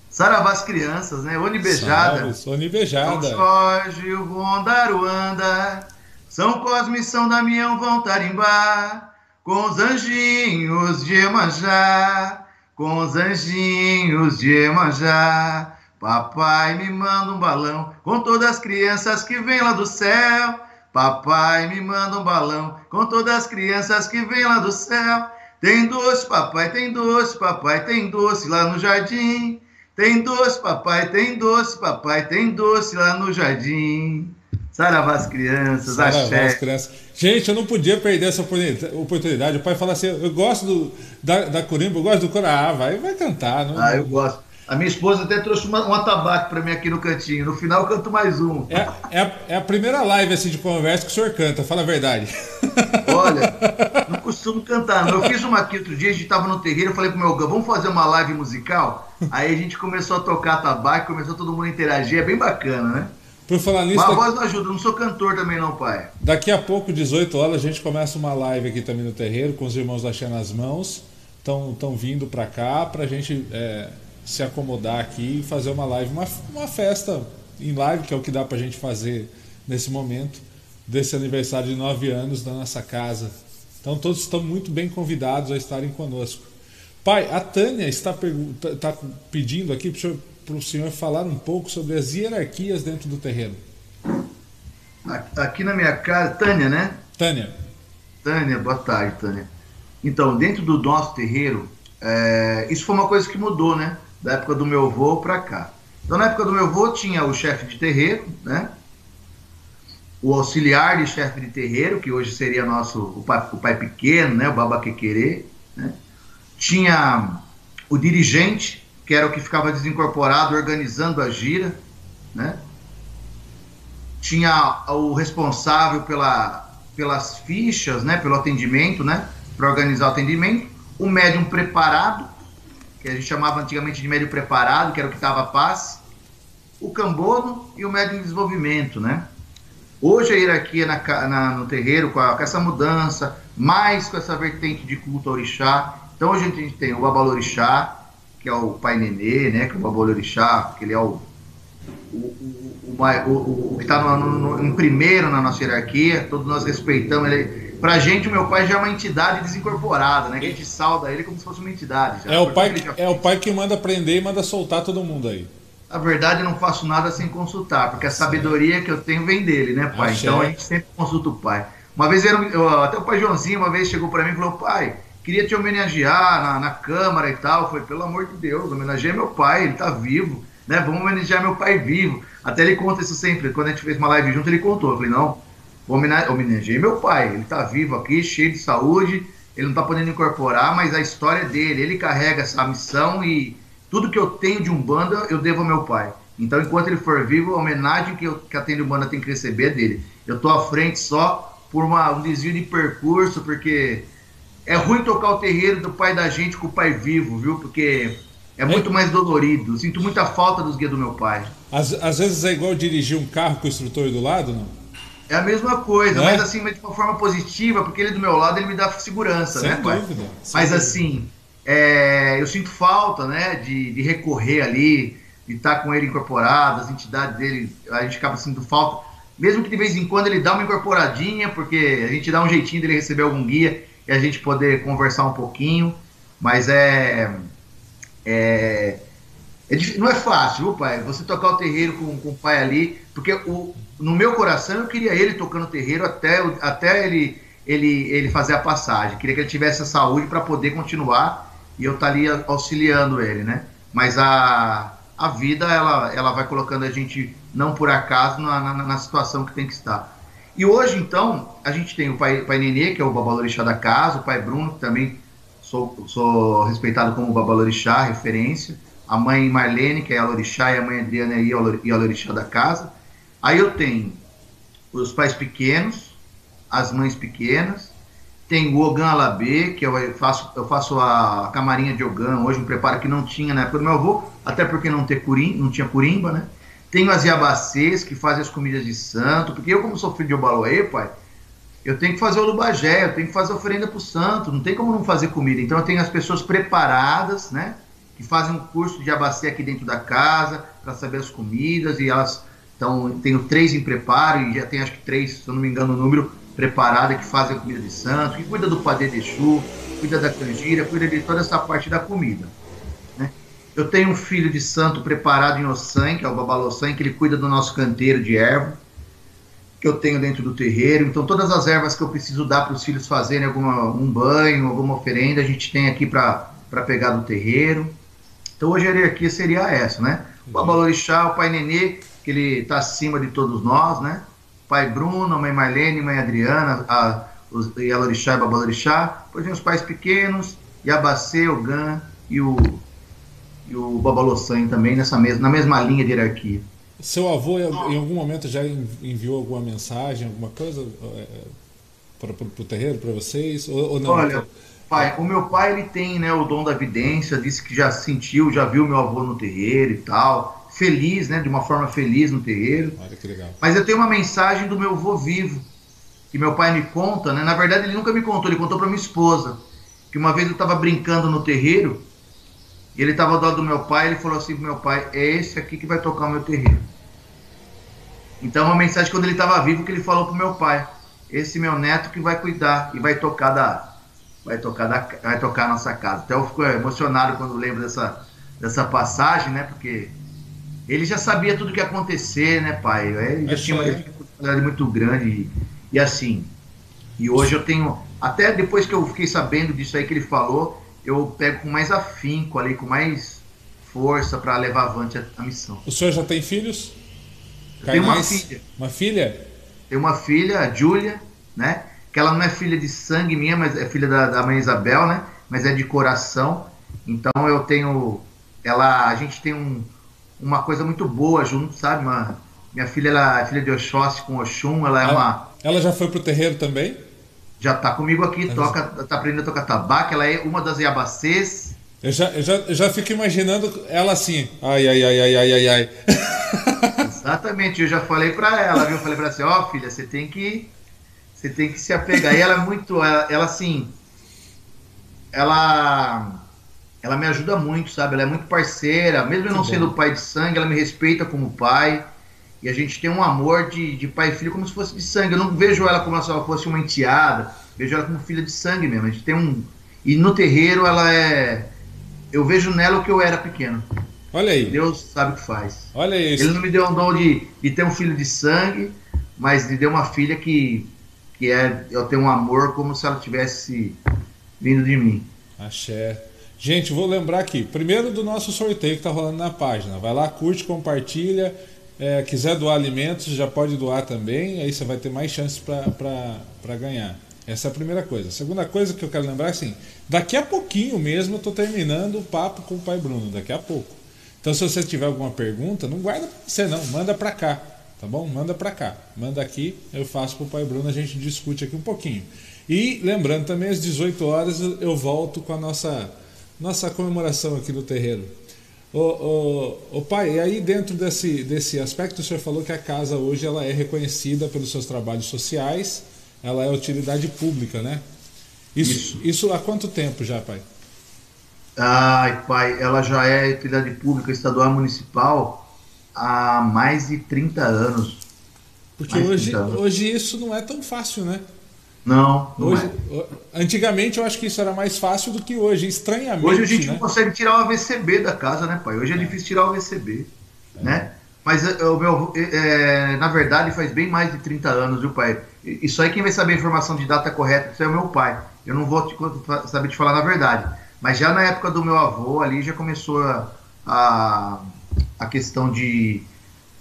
Saravá as crianças, né? Onibejada. Onibejada. São Jorge, o Rondaruanda. São Cosme e São Damião vão tarimbar. Com os anjinhos de Emanjá. Com os anjinhos de Emanjá. Papai me manda um balão com todas as crianças que vêm lá do céu. Papai me manda um balão com todas as crianças que vêm lá do céu. Tem doce, papai, tem doce, papai, tem doce lá no jardim. Tem doce, papai, tem doce, papai, tem doce lá no jardim. Saravá as crianças, Saravá as crianças. Gente, eu não podia perder essa oportunidade. O pai fala assim: eu gosto do, da, da Corimba, eu gosto do Corá. Ah, vai, vai cantar. Não... Ah, eu gosto. A minha esposa até trouxe uma, um atabaque para mim aqui no cantinho. No final eu canto mais um. É, é, a, é, a, primeira live assim, de conversa que o senhor canta, fala a verdade. Olha, não costumo cantar. Não. Eu fiz uma aqui outro dia, a gente estava no terreiro, eu falei pro meu Gão, vamos fazer uma live musical? Aí a gente começou a tocar atabaque, começou todo mundo a interagir, é bem bacana, né? Por falar nisso. Mas a voz não ajuda, não sou cantor também, não, pai. Daqui a pouco, 18 horas, a gente começa uma live aqui também no terreiro, com os irmãos da Xé nas mãos. Estão vindo para cá para a gente. É se acomodar aqui e fazer uma live, uma, uma festa em live, que é o que dá para a gente fazer nesse momento, desse aniversário de nove anos da nossa casa. Então todos estão muito bem convidados a estarem conosco. Pai, a Tânia está, está pedindo aqui para o senhor falar um pouco sobre as hierarquias dentro do terreno. Aqui na minha casa, Tânia, né? Tânia. Tânia, boa tarde, Tânia. Então, dentro do nosso terreiro, é, isso foi uma coisa que mudou, né? Da época do meu avô para cá. Então, na época do meu avô, tinha o chefe de terreiro, né? o auxiliar de chefe de terreiro, que hoje seria nosso, o pai, o pai pequeno, né? o babaquequerê. Né? Tinha o dirigente, que era o que ficava desincorporado, organizando a gira. Né? Tinha o responsável pela, pelas fichas, né? pelo atendimento, né? para organizar o atendimento. O médium preparado, que a gente chamava antigamente de médio preparado, que era o que estava a paz, o cambono e o médio em desenvolvimento, né? Hoje a hierarquia na, na, no terreiro, com, a, com, essa mudança, mais com essa vertente de culto ao orixá. Então hoje a gente tem o babalorixá, que é o pai nenê, né? Que é o babalorixá, que ele é o, o, o, o, o que está em primeiro na nossa hierarquia, todos nós respeitamos ele. Pra gente, o meu pai já é uma entidade desincorporada, né? Que a gente salda ele como se fosse uma entidade. Já. É, o pai, é o pai que manda prender e manda soltar todo mundo aí. Na verdade, eu não faço nada sem consultar, porque a sabedoria que eu tenho vem dele, né, pai? Achei. Então a gente sempre consulta o pai. Uma vez, eu, eu, até o pai Joãozinho, uma vez chegou para mim e falou: pai, queria te homenagear na, na Câmara e tal. Eu falei: pelo amor de Deus, homenageei meu pai, ele tá vivo né? Vamos homenagear meu pai vivo. Até ele conta isso sempre. Quando a gente fez uma live junto, ele contou. Eu falei, não, vou homenagear meu pai. Ele está vivo aqui, cheio de saúde. Ele não está podendo incorporar, mas a história dele, ele carrega essa missão e tudo que eu tenho de Umbanda, eu devo ao meu pai. Então, enquanto ele for vivo, a homenagem que, eu, que a Tenda Umbanda tem que receber é dele. Eu estou à frente só por uma, um desvio de percurso, porque é ruim tocar o terreiro do pai da gente com o pai vivo, viu? Porque é muito mais dolorido. Sinto muita falta dos guias do meu pai. Às, às vezes é igual dirigir um carro com o instrutor do lado, não? É a mesma coisa, é? mas assim, de uma forma positiva, porque ele do meu lado ele me dá segurança, sem né, pai? Dúvida, mas assim, é, eu sinto falta, né, de, de recorrer ali, de estar com ele incorporado, as entidades dele, a gente acaba sentindo falta. Mesmo que de vez em quando ele dá uma incorporadinha, porque a gente dá um jeitinho dele receber algum guia e a gente poder conversar um pouquinho, mas é é, é, não é fácil, viu, pai? Você tocar o terreiro com, com o pai ali, porque o, no meu coração eu queria ele tocando o terreiro até, até ele, ele, ele fazer a passagem. Queria que ele tivesse a saúde para poder continuar e eu estaria tá auxiliando ele, né? Mas a, a vida, ela, ela vai colocando a gente, não por acaso, na, na, na situação que tem que estar. E hoje, então, a gente tem o pai, pai Nenê, que é o babalorixá da casa, o pai Bruno, que também sou, sou respeitado como Babalorixá, referência. A mãe Marlene, que é a Lorixá, e a mãe Adriana e a Lorixá da casa. Aí eu tenho os pais pequenos, as mães pequenas. Tem o Ogan Alabê, que eu faço, eu faço a camarinha de Ogan, hoje um preparo que não tinha na época do meu avô, até porque não, ter curim, não tinha curimba, né? Tenho as Iabacês, que fazem as comidas de santo, porque eu, como sou filho de Obaloê, pai, eu tenho que fazer o lubagé, eu tenho que fazer oferenda para o santo, não tem como não fazer comida. Então eu tenho as pessoas preparadas, né? Que fazem um curso de abacê aqui dentro da casa para saber as comidas e elas então tenho três em preparo e já tem acho que três, se eu não me engano o número preparada que fazem a comida de santo, que cuida do padê de chu, cuida da canjira, cuida de toda essa parte da comida. Né? Eu tenho um filho de santo preparado em Ossan, que é o Babalossan, que ele cuida do nosso canteiro de erva que eu tenho dentro do terreiro. Então, todas as ervas que eu preciso dar para os filhos fazerem alguma, um banho, alguma oferenda, a gente tem aqui para pegar do terreiro. Então, hoje a hierarquia seria essa, né? O Babalorixá, o Pai Nenê, que ele está acima de todos nós, né? Pai Bruno, a mãe Marlene, mãe Adriana, a, os, e a Lorixá e Babalorixá. Depois tem os pais pequenos, Yabacê, o Gan e o, e o Babalossan também nessa mesma, na mesma linha de hierarquia. Seu avô, em algum momento, já enviou alguma mensagem, alguma coisa é, para o terreiro, para vocês? Ou, ou, não? Olha, pai, o meu pai ele tem né, o dom da vidência, disse que já sentiu, já viu meu avô no terreiro e tal. Feliz, né? De uma forma feliz no terreiro. Olha que legal. Mas eu tenho uma mensagem do meu avô vivo, que meu pai me conta, né? Na verdade, ele nunca me contou, ele contou para minha esposa. Que uma vez eu estava brincando no terreiro ele estava do lado do meu pai, ele falou assim pro meu pai, é esse aqui que vai tocar o meu terreiro. Então uma mensagem quando ele estava vivo que ele falou pro meu pai, esse meu neto que vai cuidar e vai tocar da vai tocar da vai tocar a nossa casa. Até eu fico emocionado quando lembro dessa dessa passagem, né? Porque ele já sabia tudo o que ia acontecer, né, pai? Ele já é tinha uma dificuldade muito grande e, e assim. E hoje eu tenho até depois que eu fiquei sabendo disso aí que ele falou, eu pego com mais afinco ali, com mais força para levar avante a, a, missão. O senhor já tem filhos? Tem uma filha. Uma filha? Tem uma filha, a Júlia, né? Que ela não é filha de sangue minha, mas é filha da, da mãe Isabel, né? Mas é de coração. Então eu tenho. Ela, a gente tem um, uma coisa muito boa junto, sabe? Uma, minha filha ela é filha de Oxóssi com Oxum, ela é ela, uma. Ela já foi pro terreiro também? já está comigo aqui, toca, tá aprendendo a tocar tabaco, ela é uma das iabacês. Eu já, eu já, eu já fico imaginando ela assim, ai, ai, ai, ai, ai, ai, ai. Exatamente, eu já falei para ela, viu? Eu falei para ela assim, ó oh, filha, você tem que você tem que se apegar. E ela é muito, ela, ela assim, ela ela me ajuda muito, sabe? Ela é muito parceira, mesmo eu não sendo pai de sangue, ela me respeita como pai. E a gente tem um amor de, de pai e filho como se fosse de sangue. Eu não vejo ela como se ela fosse uma enteada, vejo ela como filha de sangue mesmo. A gente tem um. E no terreiro ela é. Eu vejo nela o que eu era pequeno. Olha aí. Deus sabe o que faz. Olha isso. Ele não me deu o dom de, de ter um filho de sangue, mas me deu uma filha que, que é. Eu tenho um amor como se ela tivesse vindo de mim. Axé. Gente, vou lembrar aqui, primeiro do nosso sorteio que está rolando na página. Vai lá, curte, compartilha. É, quiser doar alimentos, já pode doar também. Aí você vai ter mais chances para ganhar. Essa é a primeira coisa. A segunda coisa que eu quero lembrar é assim: daqui a pouquinho mesmo eu estou terminando o papo com o pai Bruno, daqui a pouco. Então, se você tiver alguma pergunta, não guarda para você, não, manda para cá, tá bom? Manda para cá, manda aqui, eu faço para o pai Bruno, a gente discute aqui um pouquinho. E lembrando também, às 18 horas eu volto com a nossa nossa comemoração aqui no terreiro. O, o, o pai, e aí dentro desse, desse aspecto, o senhor falou que a casa hoje ela é reconhecida pelos seus trabalhos sociais, ela é utilidade pública, né? Isso, isso. isso há quanto tempo já, pai? Ai, pai, ela já é utilidade pública estadual municipal há mais de 30 anos. Porque hoje, anos. hoje isso não é tão fácil, né? Não, não hoje, é. Antigamente eu acho que isso era mais fácil do que hoje, estranhamente. Hoje a gente né? não consegue tirar o AVCB da casa, né, pai? Hoje é, é. difícil tirar o AVCB, é. né? Mas eh, o meu, é, na verdade faz bem mais de 30 anos, viu, pai? Isso aí quem vai saber a informação de data correta isso é o meu pai. Eu não vou te, saber te falar na verdade. Mas já na época do meu avô ali já começou a, a, a questão de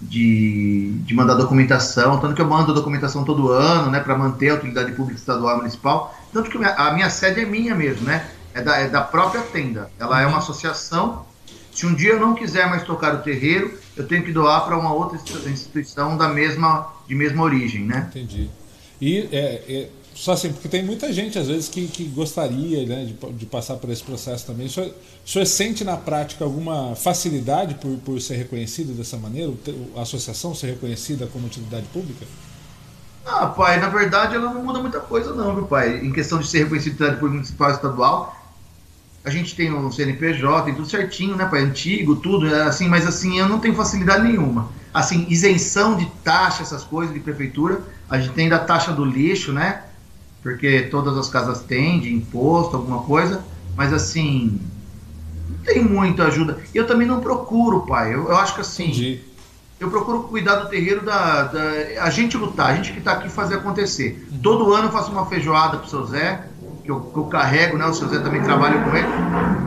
de, de mandar documentação, tanto que eu mando documentação todo ano, né, para manter a utilidade pública estadual e municipal, tanto que a minha sede é minha mesmo, né, é da, é da própria tenda, ela é uma associação, se um dia eu não quiser mais tocar o terreiro, eu tenho que doar para uma outra instituição da mesma, de mesma origem, né. Entendi. E é, é só assim, porque tem muita gente, às vezes, que, que gostaria né, de, de passar por esse processo também. O senhor, o senhor sente na prática alguma facilidade por, por ser reconhecido dessa maneira, a associação ser reconhecida como utilidade pública? Ah, pai, na verdade ela não muda muita coisa não, viu, pai? Em questão de ser reconhecido pública municipal estadual, a gente tem o CNPJ, tem tudo certinho, né, pai? Antigo, tudo, é assim, mas assim, eu não tenho facilidade nenhuma. Assim, isenção de taxa, essas coisas de prefeitura, a gente tem da taxa do lixo, né? Porque todas as casas têm de imposto, alguma coisa, mas assim, não tem muita ajuda. E eu também não procuro, pai. Eu, eu acho que assim, Entendi. eu procuro cuidar do terreiro da, da, a gente lutar, a gente que está aqui fazer acontecer. Uhum. Todo ano eu faço uma feijoada pro seu Zé, que eu, que eu, carrego, né? O seu Zé também trabalha com ele.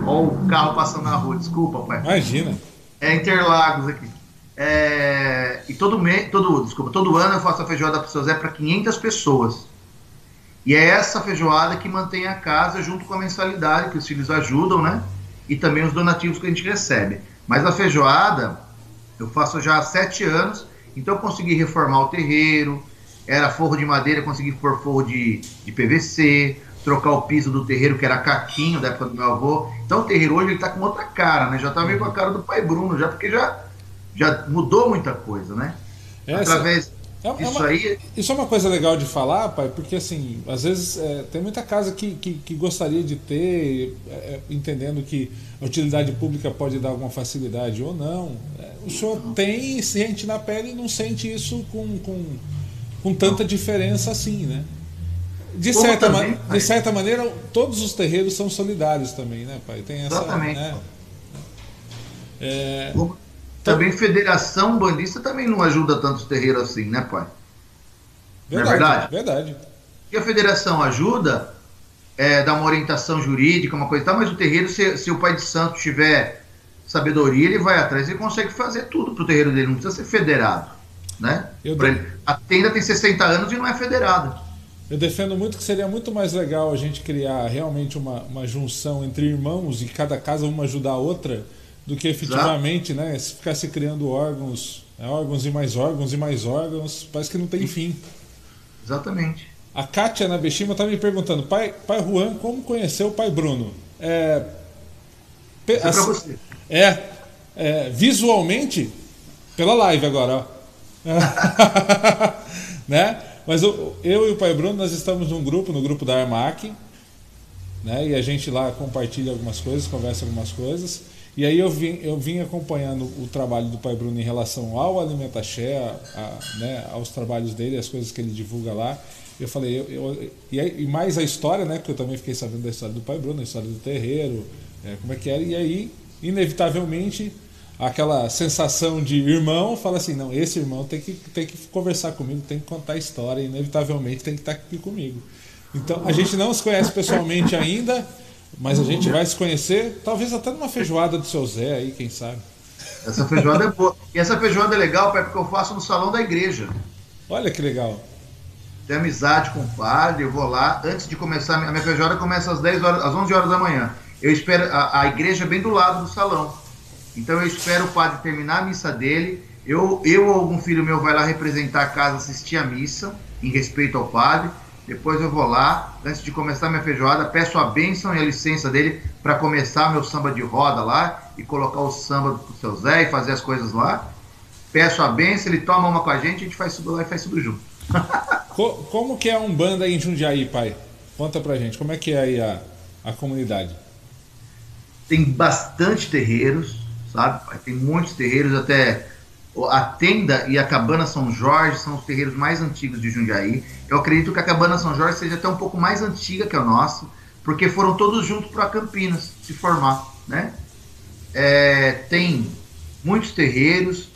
Olha o carro passando na rua, desculpa, pai. Imagina. É Interlagos aqui. É, e todo mês, todo, desculpa, todo ano eu faço a feijoada pro seu Zé para 500 pessoas. E é essa feijoada que mantém a casa junto com a mensalidade que os filhos ajudam, né? E também os donativos que a gente recebe. Mas a feijoada eu faço já há sete anos, então eu consegui reformar o terreiro, era forro de madeira, consegui pôr forro de, de PVC, trocar o piso do terreiro, que era caquinho da época do meu avô. Então o terreiro hoje ele tá com outra cara, né? Já tá meio com a cara do pai Bruno, já porque já, já mudou muita coisa, né? Essa... Através é, é isso, uma, aí... isso é uma coisa legal de falar, pai, porque assim, às vezes é, tem muita casa que, que, que gostaria de ter, é, é entendendo que a utilidade pública pode dar alguma facilidade ou não. É, o senhor não. tem e sente na pele e não sente isso com, com, com tanta diferença assim, né? De certa, também, de certa maneira, todos os terreiros são solidários também, né, pai? Tem essa. Exatamente. Né? É, também federação bandista também não ajuda tantos terreiros assim, né, pai? Verdade, não é verdade? Verdade. E a federação ajuda, é, dá uma orientação jurídica, uma coisa e tal, mas o terreiro, se, se o pai de santo tiver sabedoria, ele vai atrás e consegue fazer tudo pro terreiro dele, não precisa ser federado, né? Eu ele, a tenda tem 60 anos e não é federada. Eu defendo muito que seria muito mais legal a gente criar realmente uma, uma junção entre irmãos e cada casa uma ajudar a outra do que efetivamente, Exato. né? Se ficar se criando órgãos, né, órgãos e mais órgãos e mais órgãos, parece que não tem fim. Exatamente. A Kátia na Bexima está me perguntando, pai, pai Juan, como conheceu o pai Bruno? É, pe, é, assim, você. É, é, visualmente, pela live agora, ó. né? Mas eu, eu e o pai Bruno, nós estamos num grupo, no grupo da Armac, né? E a gente lá compartilha algumas coisas, conversa algumas coisas. E aí eu vim, eu vim acompanhando o trabalho do Pai Bruno em relação ao Alimentaxé, a, né, aos trabalhos dele, as coisas que ele divulga lá. Eu falei, eu, eu, e, e, mais a história, né? Porque eu também fiquei sabendo da história do Pai Bruno, a história do terreiro, é, como é que era. E aí, inevitavelmente, aquela sensação de irmão fala assim, não, esse irmão tem que, tem que conversar comigo, tem que contar a história, inevitavelmente tem que estar aqui comigo. Então, a gente não se conhece pessoalmente ainda, mas a gente vai se conhecer, talvez até numa feijoada do seu Zé aí, quem sabe. Essa feijoada é boa. E essa feijoada é legal, Pai, porque eu faço no salão da igreja. Olha que legal. Tenho amizade com o padre, eu vou lá. Antes de começar, a minha feijoada começa às 10 horas, às 11 horas da manhã. Eu espero, a, a igreja é bem do lado do salão. Então eu espero o padre terminar a missa dele. Eu, eu ou algum filho meu vai lá representar a casa, assistir a missa, em respeito ao padre. Depois eu vou lá, antes de começar minha feijoada, peço a bênção e a licença dele para começar meu samba de roda lá e colocar o samba do seu Zé e fazer as coisas lá. Peço a bênção, ele toma uma com a gente, a gente faz tudo lá e faz tudo junto. Como que é um banda aí em Jundiaí, pai? Conta pra gente, como é que é aí a, a comunidade? Tem bastante terreiros, sabe? Tem muitos terreiros, até a Tenda e a Cabana São Jorge são os terreiros mais antigos de Jundiaí. Eu acredito que a Cabana São Jorge seja até um pouco mais antiga que a nossa, porque foram todos juntos para Campinas se formar, né? É, tem muitos terreiros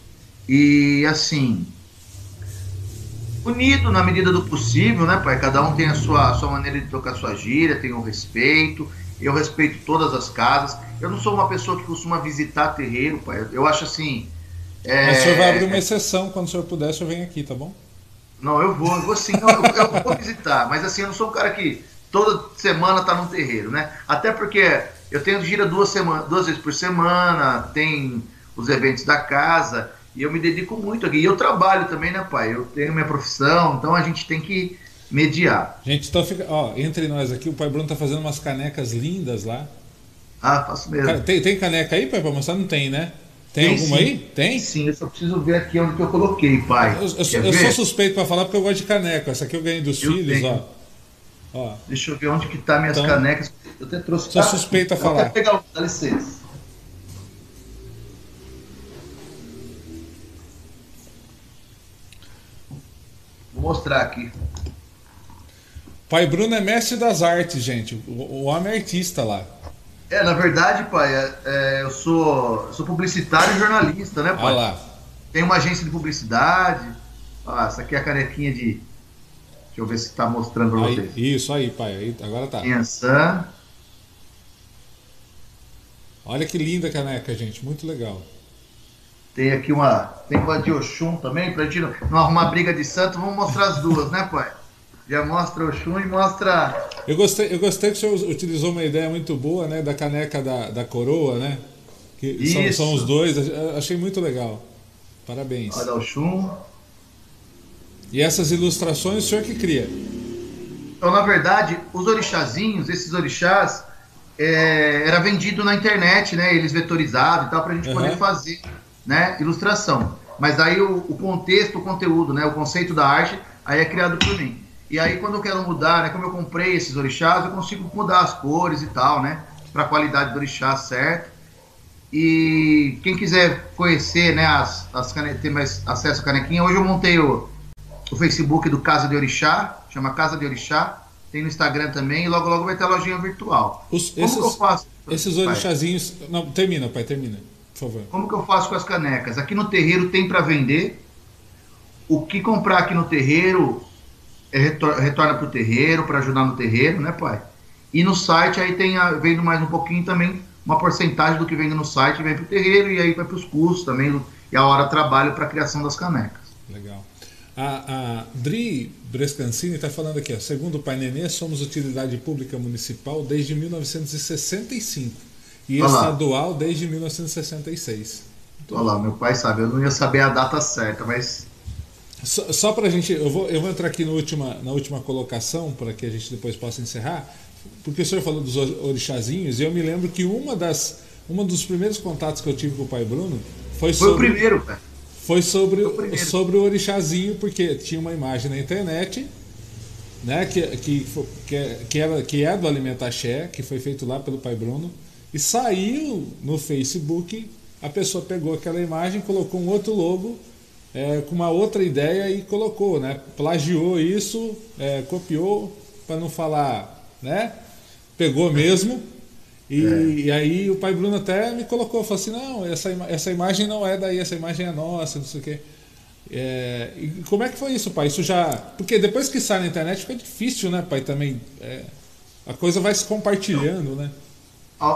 e assim unido na medida do possível, né, pai? Cada um tem a sua, a sua maneira de tocar sua gíria, tem o respeito. Eu respeito todas as casas. Eu não sou uma pessoa que costuma visitar terreiro, pai. Eu acho assim é... Mas o senhor vai abrir uma exceção, quando o senhor puder, o senhor vem aqui, tá bom? Não, eu vou, eu vou sim, eu, eu, vou visitar, mas assim, eu não sou um cara que toda semana tá no terreiro, né? Até porque eu tenho gira duas, semana, duas vezes por semana, tem os eventos da casa, e eu me dedico muito aqui. E eu trabalho também, né, pai? Eu tenho minha profissão, então a gente tem que mediar. Gente, então fica, ó, entre nós aqui, o pai Bruno tá fazendo umas canecas lindas lá. Ah, faço mesmo. Tem, tem caneca aí, pai, pra mostrar? Não tem, né? Tem, tem alguma sim. aí? Tem? Sim, eu só preciso ver aqui onde que eu coloquei, pai. Eu, eu, eu sou suspeito para falar porque eu gosto de caneca. Essa aqui eu ganhei dos eu filhos, ó. ó. Deixa eu ver onde que tá minhas então, canecas. Eu até trouxe. Sou suspeito a falar. Pegar, dá licença. Vou mostrar aqui. Pai Bruno é mestre das artes, gente. O, o homem é artista lá. É, na verdade, pai, é, é, eu sou, sou publicitário e jornalista, né, pai? Olha lá. Tem uma agência de publicidade. Ah, essa aqui é a canequinha de. Deixa eu ver se está mostrando para vocês. Isso aí, pai. Aí, agora tá. Pensa. Olha que linda a caneca, gente. Muito legal. Tem aqui uma. Tem uma de Oxum também, pra gente não, não arrumar briga de santo. Vamos mostrar as duas, né, pai? Já mostra o chum e mostra. Eu gostei, eu gostei que o senhor utilizou uma ideia muito boa, né? Da caneca da, da coroa, né? Que são, são, os dois. Achei muito legal. Parabéns. Olha o chum. E essas ilustrações o senhor que cria? Então, na verdade, os orixazinhos, esses orixás, é, era vendido na internet, né? Eles vetorizados e tal, para a gente uhum. poder fazer né? ilustração. Mas aí o, o contexto, o conteúdo, né? O conceito da arte, aí é criado por mim. E aí, quando eu quero mudar, né, como eu comprei esses orixás, eu consigo mudar as cores e tal, né? Para a qualidade do orixá certo. E quem quiser conhecer, né, as, as ter mais acesso à canequinha, hoje eu montei o, o Facebook do Casa de Orixá, chama Casa de Orixá. Tem no Instagram também e logo logo vai ter a lojinha virtual. Os, Como esses, que eu faço? Esses orixazinhos. Não, termina, pai, termina, por favor. Como que eu faço com as canecas? Aqui no terreiro tem para vender. O que comprar aqui no terreiro retorna para o terreiro, para ajudar no terreiro, né, pai? E no site aí tem, a, vendo mais um pouquinho também, uma porcentagem do que vem no site vem para o terreiro e aí vai para os custos também, e a hora trabalho para a criação das canecas. Legal. A, a Dri Brescancini está falando aqui, ó, segundo o Pai Nenê, somos utilidade pública municipal desde 1965 e Olá. estadual desde 1966. Olha lá, meu pai sabe, eu não ia saber a data certa, mas só, só para a gente, eu vou, eu vou entrar aqui última, na última colocação, para que a gente depois possa encerrar, porque o senhor falou dos orixazinhos, e eu me lembro que uma das, uma dos primeiros contatos que eu tive com o pai Bruno foi, foi sobre. o primeiro, cara. Foi sobre, foi o sobre o orixazinho, porque tinha uma imagem na internet né, que, que, que, que, era, que é do Alimentaxé, que foi feito lá pelo pai Bruno, e saiu no Facebook, a pessoa pegou aquela imagem, colocou um outro logo é, com uma outra ideia e colocou, né? Plagiou isso, é, copiou, para não falar, né? Pegou mesmo. E, é. e, aí o pai Bruno até me colocou, falou assim, não, essa, essa imagem não é daí, essa imagem é nossa, não sei o quê. É, e como é que foi isso, pai? Isso já. Porque depois que sai na internet fica difícil, né, pai? Também. É, a coisa vai se compartilhando, né?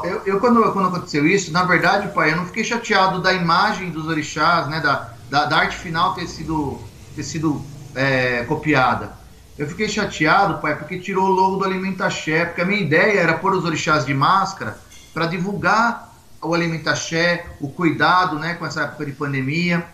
Eu, eu, quando, quando aconteceu isso, na verdade, pai, eu não fiquei chateado da imagem dos orixás, né? Da, da, da arte final ter sido, ter sido é, copiada. Eu fiquei chateado, pai, porque tirou o logo do Alimentaxé, porque a minha ideia era pôr os orixás de máscara para divulgar o Alimentaxé, o cuidado né, com essa época de pandemia.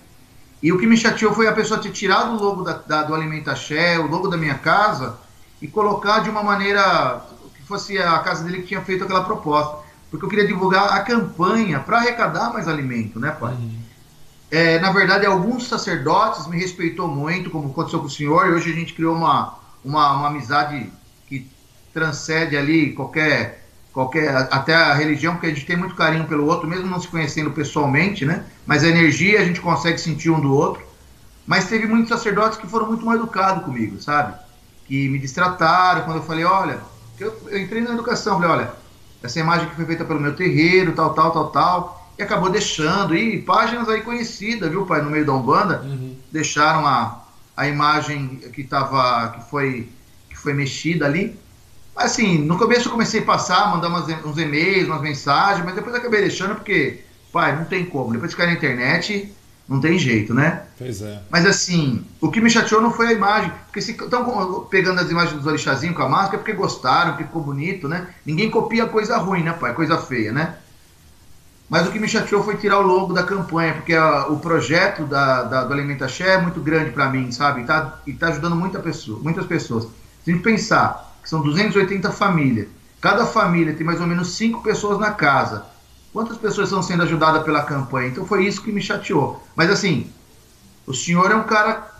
E o que me chateou foi a pessoa ter tirado o logo da, da, do Alimentaxé, o logo da minha casa, e colocar de uma maneira que fosse a casa dele que tinha feito aquela proposta. Porque eu queria divulgar a campanha para arrecadar mais alimento, né, pai? Uhum. É, na verdade, alguns sacerdotes me respeitou muito, como aconteceu com o senhor, e hoje a gente criou uma, uma, uma amizade que transcende ali qualquer, qualquer, até a religião, porque a gente tem muito carinho pelo outro, mesmo não se conhecendo pessoalmente, né? Mas a energia a gente consegue sentir um do outro. Mas teve muitos sacerdotes que foram muito mal educados comigo, sabe? Que me distrataram quando eu falei, olha, eu, eu entrei na educação, falei, olha, essa imagem que foi feita pelo meu terreiro, tal, tal, tal, tal e acabou deixando. E páginas aí conhecidas, viu, pai, no meio da Umbanda, uhum. deixaram a, a imagem que tava, que foi, que foi mexida ali. Mas assim, no começo eu comecei a passar, mandar umas, uns e-mails, umas mensagens, mas depois acabei deixando porque, pai, não tem como. Depois de ficar na internet, não tem jeito, né? Pois é. Mas assim, o que me chateou não foi a imagem. Porque se estão pegando as imagens dos orixazinhos com a máscara, é porque gostaram, porque ficou bonito, né? Ninguém copia coisa ruim, né, pai? Coisa feia, né? Mas o que me chateou foi tirar o logo da campanha, porque a, o projeto da, da, do Alimenta Xé é muito grande para mim, sabe? E tá, e tá ajudando muita pessoa, muitas pessoas. Se a gente pensar que são 280 famílias, cada família tem mais ou menos 5 pessoas na casa. Quantas pessoas estão sendo ajudadas pela campanha? Então foi isso que me chateou. Mas assim, o senhor é um cara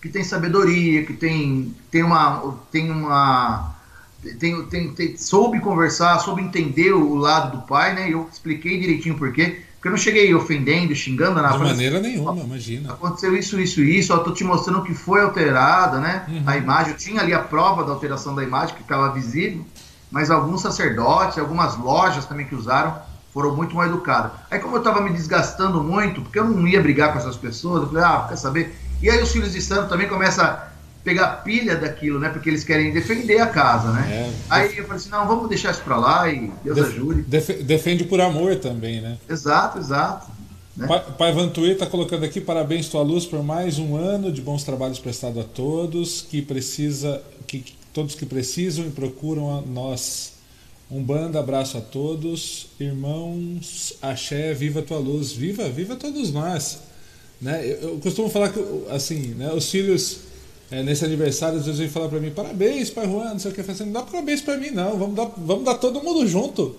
que tem sabedoria, que tem, tem uma. Tem uma tem, tem, tem, soube conversar, soube entender o lado do pai, né? Eu expliquei direitinho por quê. Porque eu não cheguei ofendendo, xingando nada. De maneira nenhuma, imagina. Aconteceu isso, isso, isso. Eu tô te mostrando que foi alterada, né? Uhum. A imagem. Eu tinha ali a prova da alteração da imagem, que estava visível. Mas alguns sacerdotes, algumas lojas também que usaram, foram muito mal educadas. Aí, como eu estava me desgastando muito, porque eu não ia brigar com essas pessoas, eu falei, ah, quer saber? E aí os filhos de santo também começam pegar pilha daquilo, né? Porque eles querem defender a casa, né? É, Aí eu falei assim, não, vamos deixar isso para lá e Deus def, ajude. Def, defende por amor também, né? Exato, exato. Né? Pai, Pai Vantuí está colocando aqui, parabéns tua luz por mais um ano de bons trabalhos prestados a todos, que precisa, que todos que precisam e procuram a nós. Um bando abraço a todos, irmãos, axé, viva tua luz, viva, viva todos nós. Né? Eu, eu costumo falar que, assim, né, os filhos é, nesse aniversário, às vezes vem falar para mim, parabéns, pai Juan, não sei o que, eu assim, não dá parabéns para mim, não, vamos dar, vamos dar todo mundo junto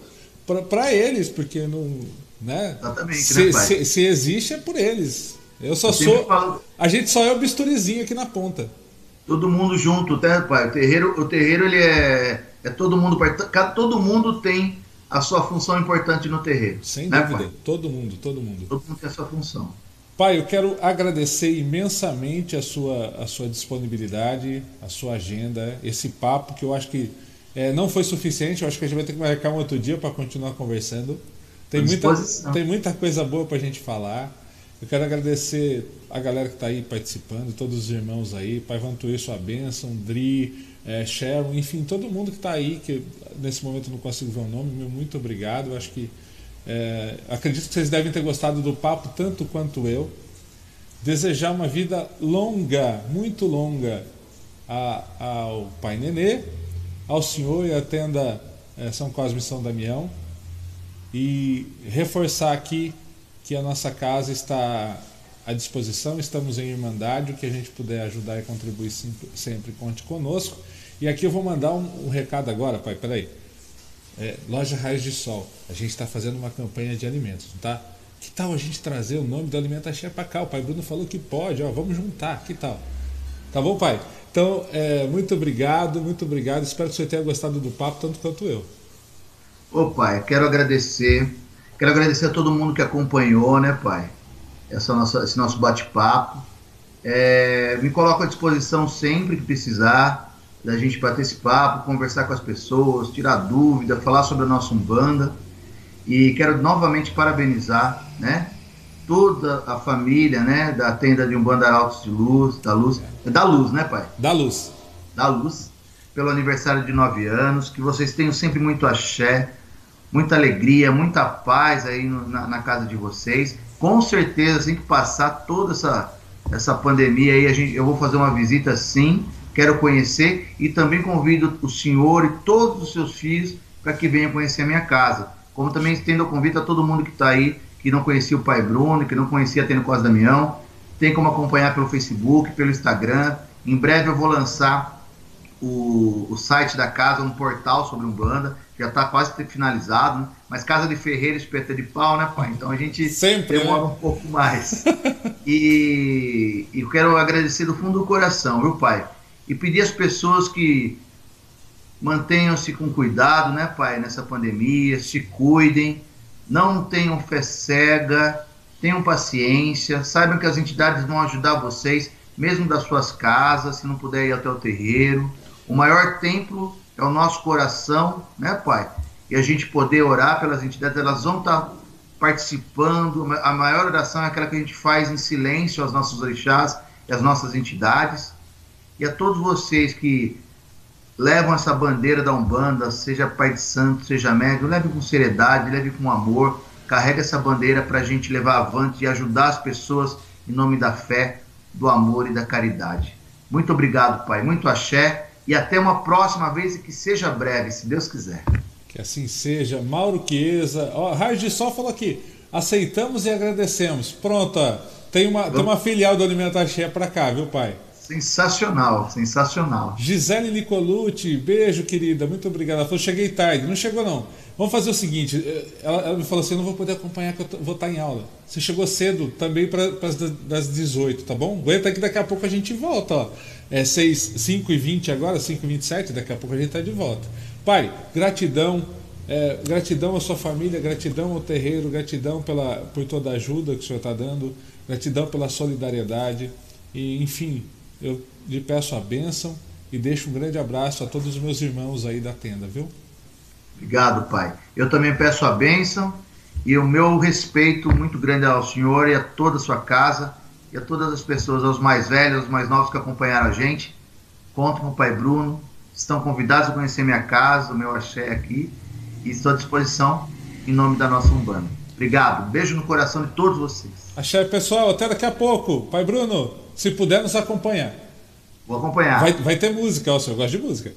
para eles, porque não. Né? Exatamente, se, né, se, se, existe é por eles. Eu só eu sou. Falo... A gente só é o bisturizinho aqui na ponta. Todo mundo junto, né, pai? O terreiro, o terreiro ele é, é todo mundo. Todo mundo tem a sua função importante no terreiro. Sem né, dúvida. Pai? Todo mundo, todo mundo. Todo mundo tem a sua função. Pai, eu quero agradecer imensamente a sua, a sua disponibilidade, a sua agenda, esse papo que eu acho que é, não foi suficiente. Eu acho que a gente vai ter que marcar um outro dia para continuar conversando. Tem muita, tem muita coisa boa para a gente falar. Eu quero agradecer a galera que está aí participando, todos os irmãos aí, Pai Vantuí, sua bênção, Dri, é, Sharon, enfim, todo mundo que está aí, que nesse momento não consigo ver o nome, meu muito obrigado. Eu acho que é, acredito que vocês devem ter gostado do papo tanto quanto eu. Desejar uma vida longa, muito longa, a, ao Pai Nenê, ao Senhor e à tenda é, São Cosme e São Damião. E reforçar aqui que a nossa casa está à disposição, estamos em Irmandade, o que a gente puder ajudar e contribuir sempre, sempre conte conosco. E aqui eu vou mandar um, um recado agora, pai, peraí. É, Loja Raios de Sol. A gente está fazendo uma campanha de alimentos, tá? Que tal a gente trazer o nome do Alimenta Cheia para cá? O pai Bruno falou que pode, ó, vamos juntar, que tal? Tá bom, pai? Então, é, muito obrigado, muito obrigado. Espero que você tenha gostado do papo tanto quanto eu. Ô pai, quero agradecer. Quero agradecer a todo mundo que acompanhou, né, pai? Essa nossa, esse nosso bate-papo. É, me coloco à disposição sempre que precisar da gente bater esse papo, conversar com as pessoas, tirar dúvida, falar sobre a nossa Umbanda. E quero novamente parabenizar, né? Toda a família, né? Da tenda de Umbanda Altos de Luz, da Luz. É da Luz, né, pai? Da Luz. Da Luz. Pelo aniversário de nove anos. Que vocês tenham sempre muito axé, muita alegria, muita paz aí no, na, na, casa de vocês. Com certeza, assim que passar toda essa, essa pandemia aí, a gente, eu vou fazer uma visita sim, quero conhecer e também convido o senhor e todos os seus filhos para que venham conhecer a minha casa. Como também estendo o convite a todo mundo que está aí, que não conhecia o Pai Bruno, que não conhecia a Tênis Costa Damião, tem como acompanhar pelo Facebook, pelo Instagram. Em breve eu vou lançar o, o site da casa, um portal sobre Umbanda já está quase finalizado, né? mas Casa de Ferreira, espeta de pau, né, pai? Então a gente Sempre, demora né? um pouco mais. e, e eu quero agradecer do fundo do coração, viu, pai? E pedir às pessoas que mantenham-se com cuidado, né, pai, nessa pandemia, se cuidem, não tenham fé cega, tenham paciência, saibam que as entidades vão ajudar vocês, mesmo das suas casas, se não puder ir até o terreiro. O maior templo é o nosso coração, né, Pai? E a gente poder orar pelas entidades, elas vão estar participando. A maior oração é aquela que a gente faz em silêncio aos nossos orixás e às nossas entidades. E a todos vocês que levam essa bandeira da Umbanda, seja Pai de Santo, seja médium, leve com seriedade, leve com amor, carrega essa bandeira para a gente levar avante e ajudar as pessoas em nome da fé, do amor e da caridade. Muito obrigado, Pai. Muito axé e até uma próxima vez e que seja breve, se Deus quiser. Que assim seja. Mauro Chiesa, ó, Raio de Sol falou aqui, aceitamos e agradecemos. Pronto, ó, tem uma, tem uma filial do Alimentaxé para cá, viu, pai? Sensacional, sensacional. Gisele Nicolucci, beijo, querida, muito obrigada. Ela falou, cheguei tarde. Não chegou, não. Vamos fazer o seguinte: eh, ela, ela me falou assim, eu não vou poder acompanhar, que eu vou estar em aula. Você chegou cedo também para as das 18, tá bom? Aguenta que daqui a pouco a gente volta, ó. É 6, 5 e 20 agora, 5 e 27, daqui a pouco a gente está de volta. Pai, gratidão, é, gratidão à sua família, gratidão ao terreiro, gratidão pela, por toda a ajuda que o senhor está dando, gratidão pela solidariedade. E, enfim, eu lhe peço a bênção e deixo um grande abraço a todos os meus irmãos aí da tenda, viu? Obrigado, pai. Eu também peço a bênção e o meu respeito muito grande ao senhor e a toda a sua casa e a todas as pessoas, aos mais velhos, aos mais novos que acompanharam a gente. Conto com o Pai Bruno. Estão convidados a conhecer minha casa, o meu axé aqui. E estou à disposição em nome da nossa Umbanda. Obrigado. Beijo no coração de todos vocês. Axé, pessoal. Até daqui a pouco. Pai Bruno, se puder nos acompanhar. Vou acompanhar. Vai, vai ter música, ó, o senhor gosta de música.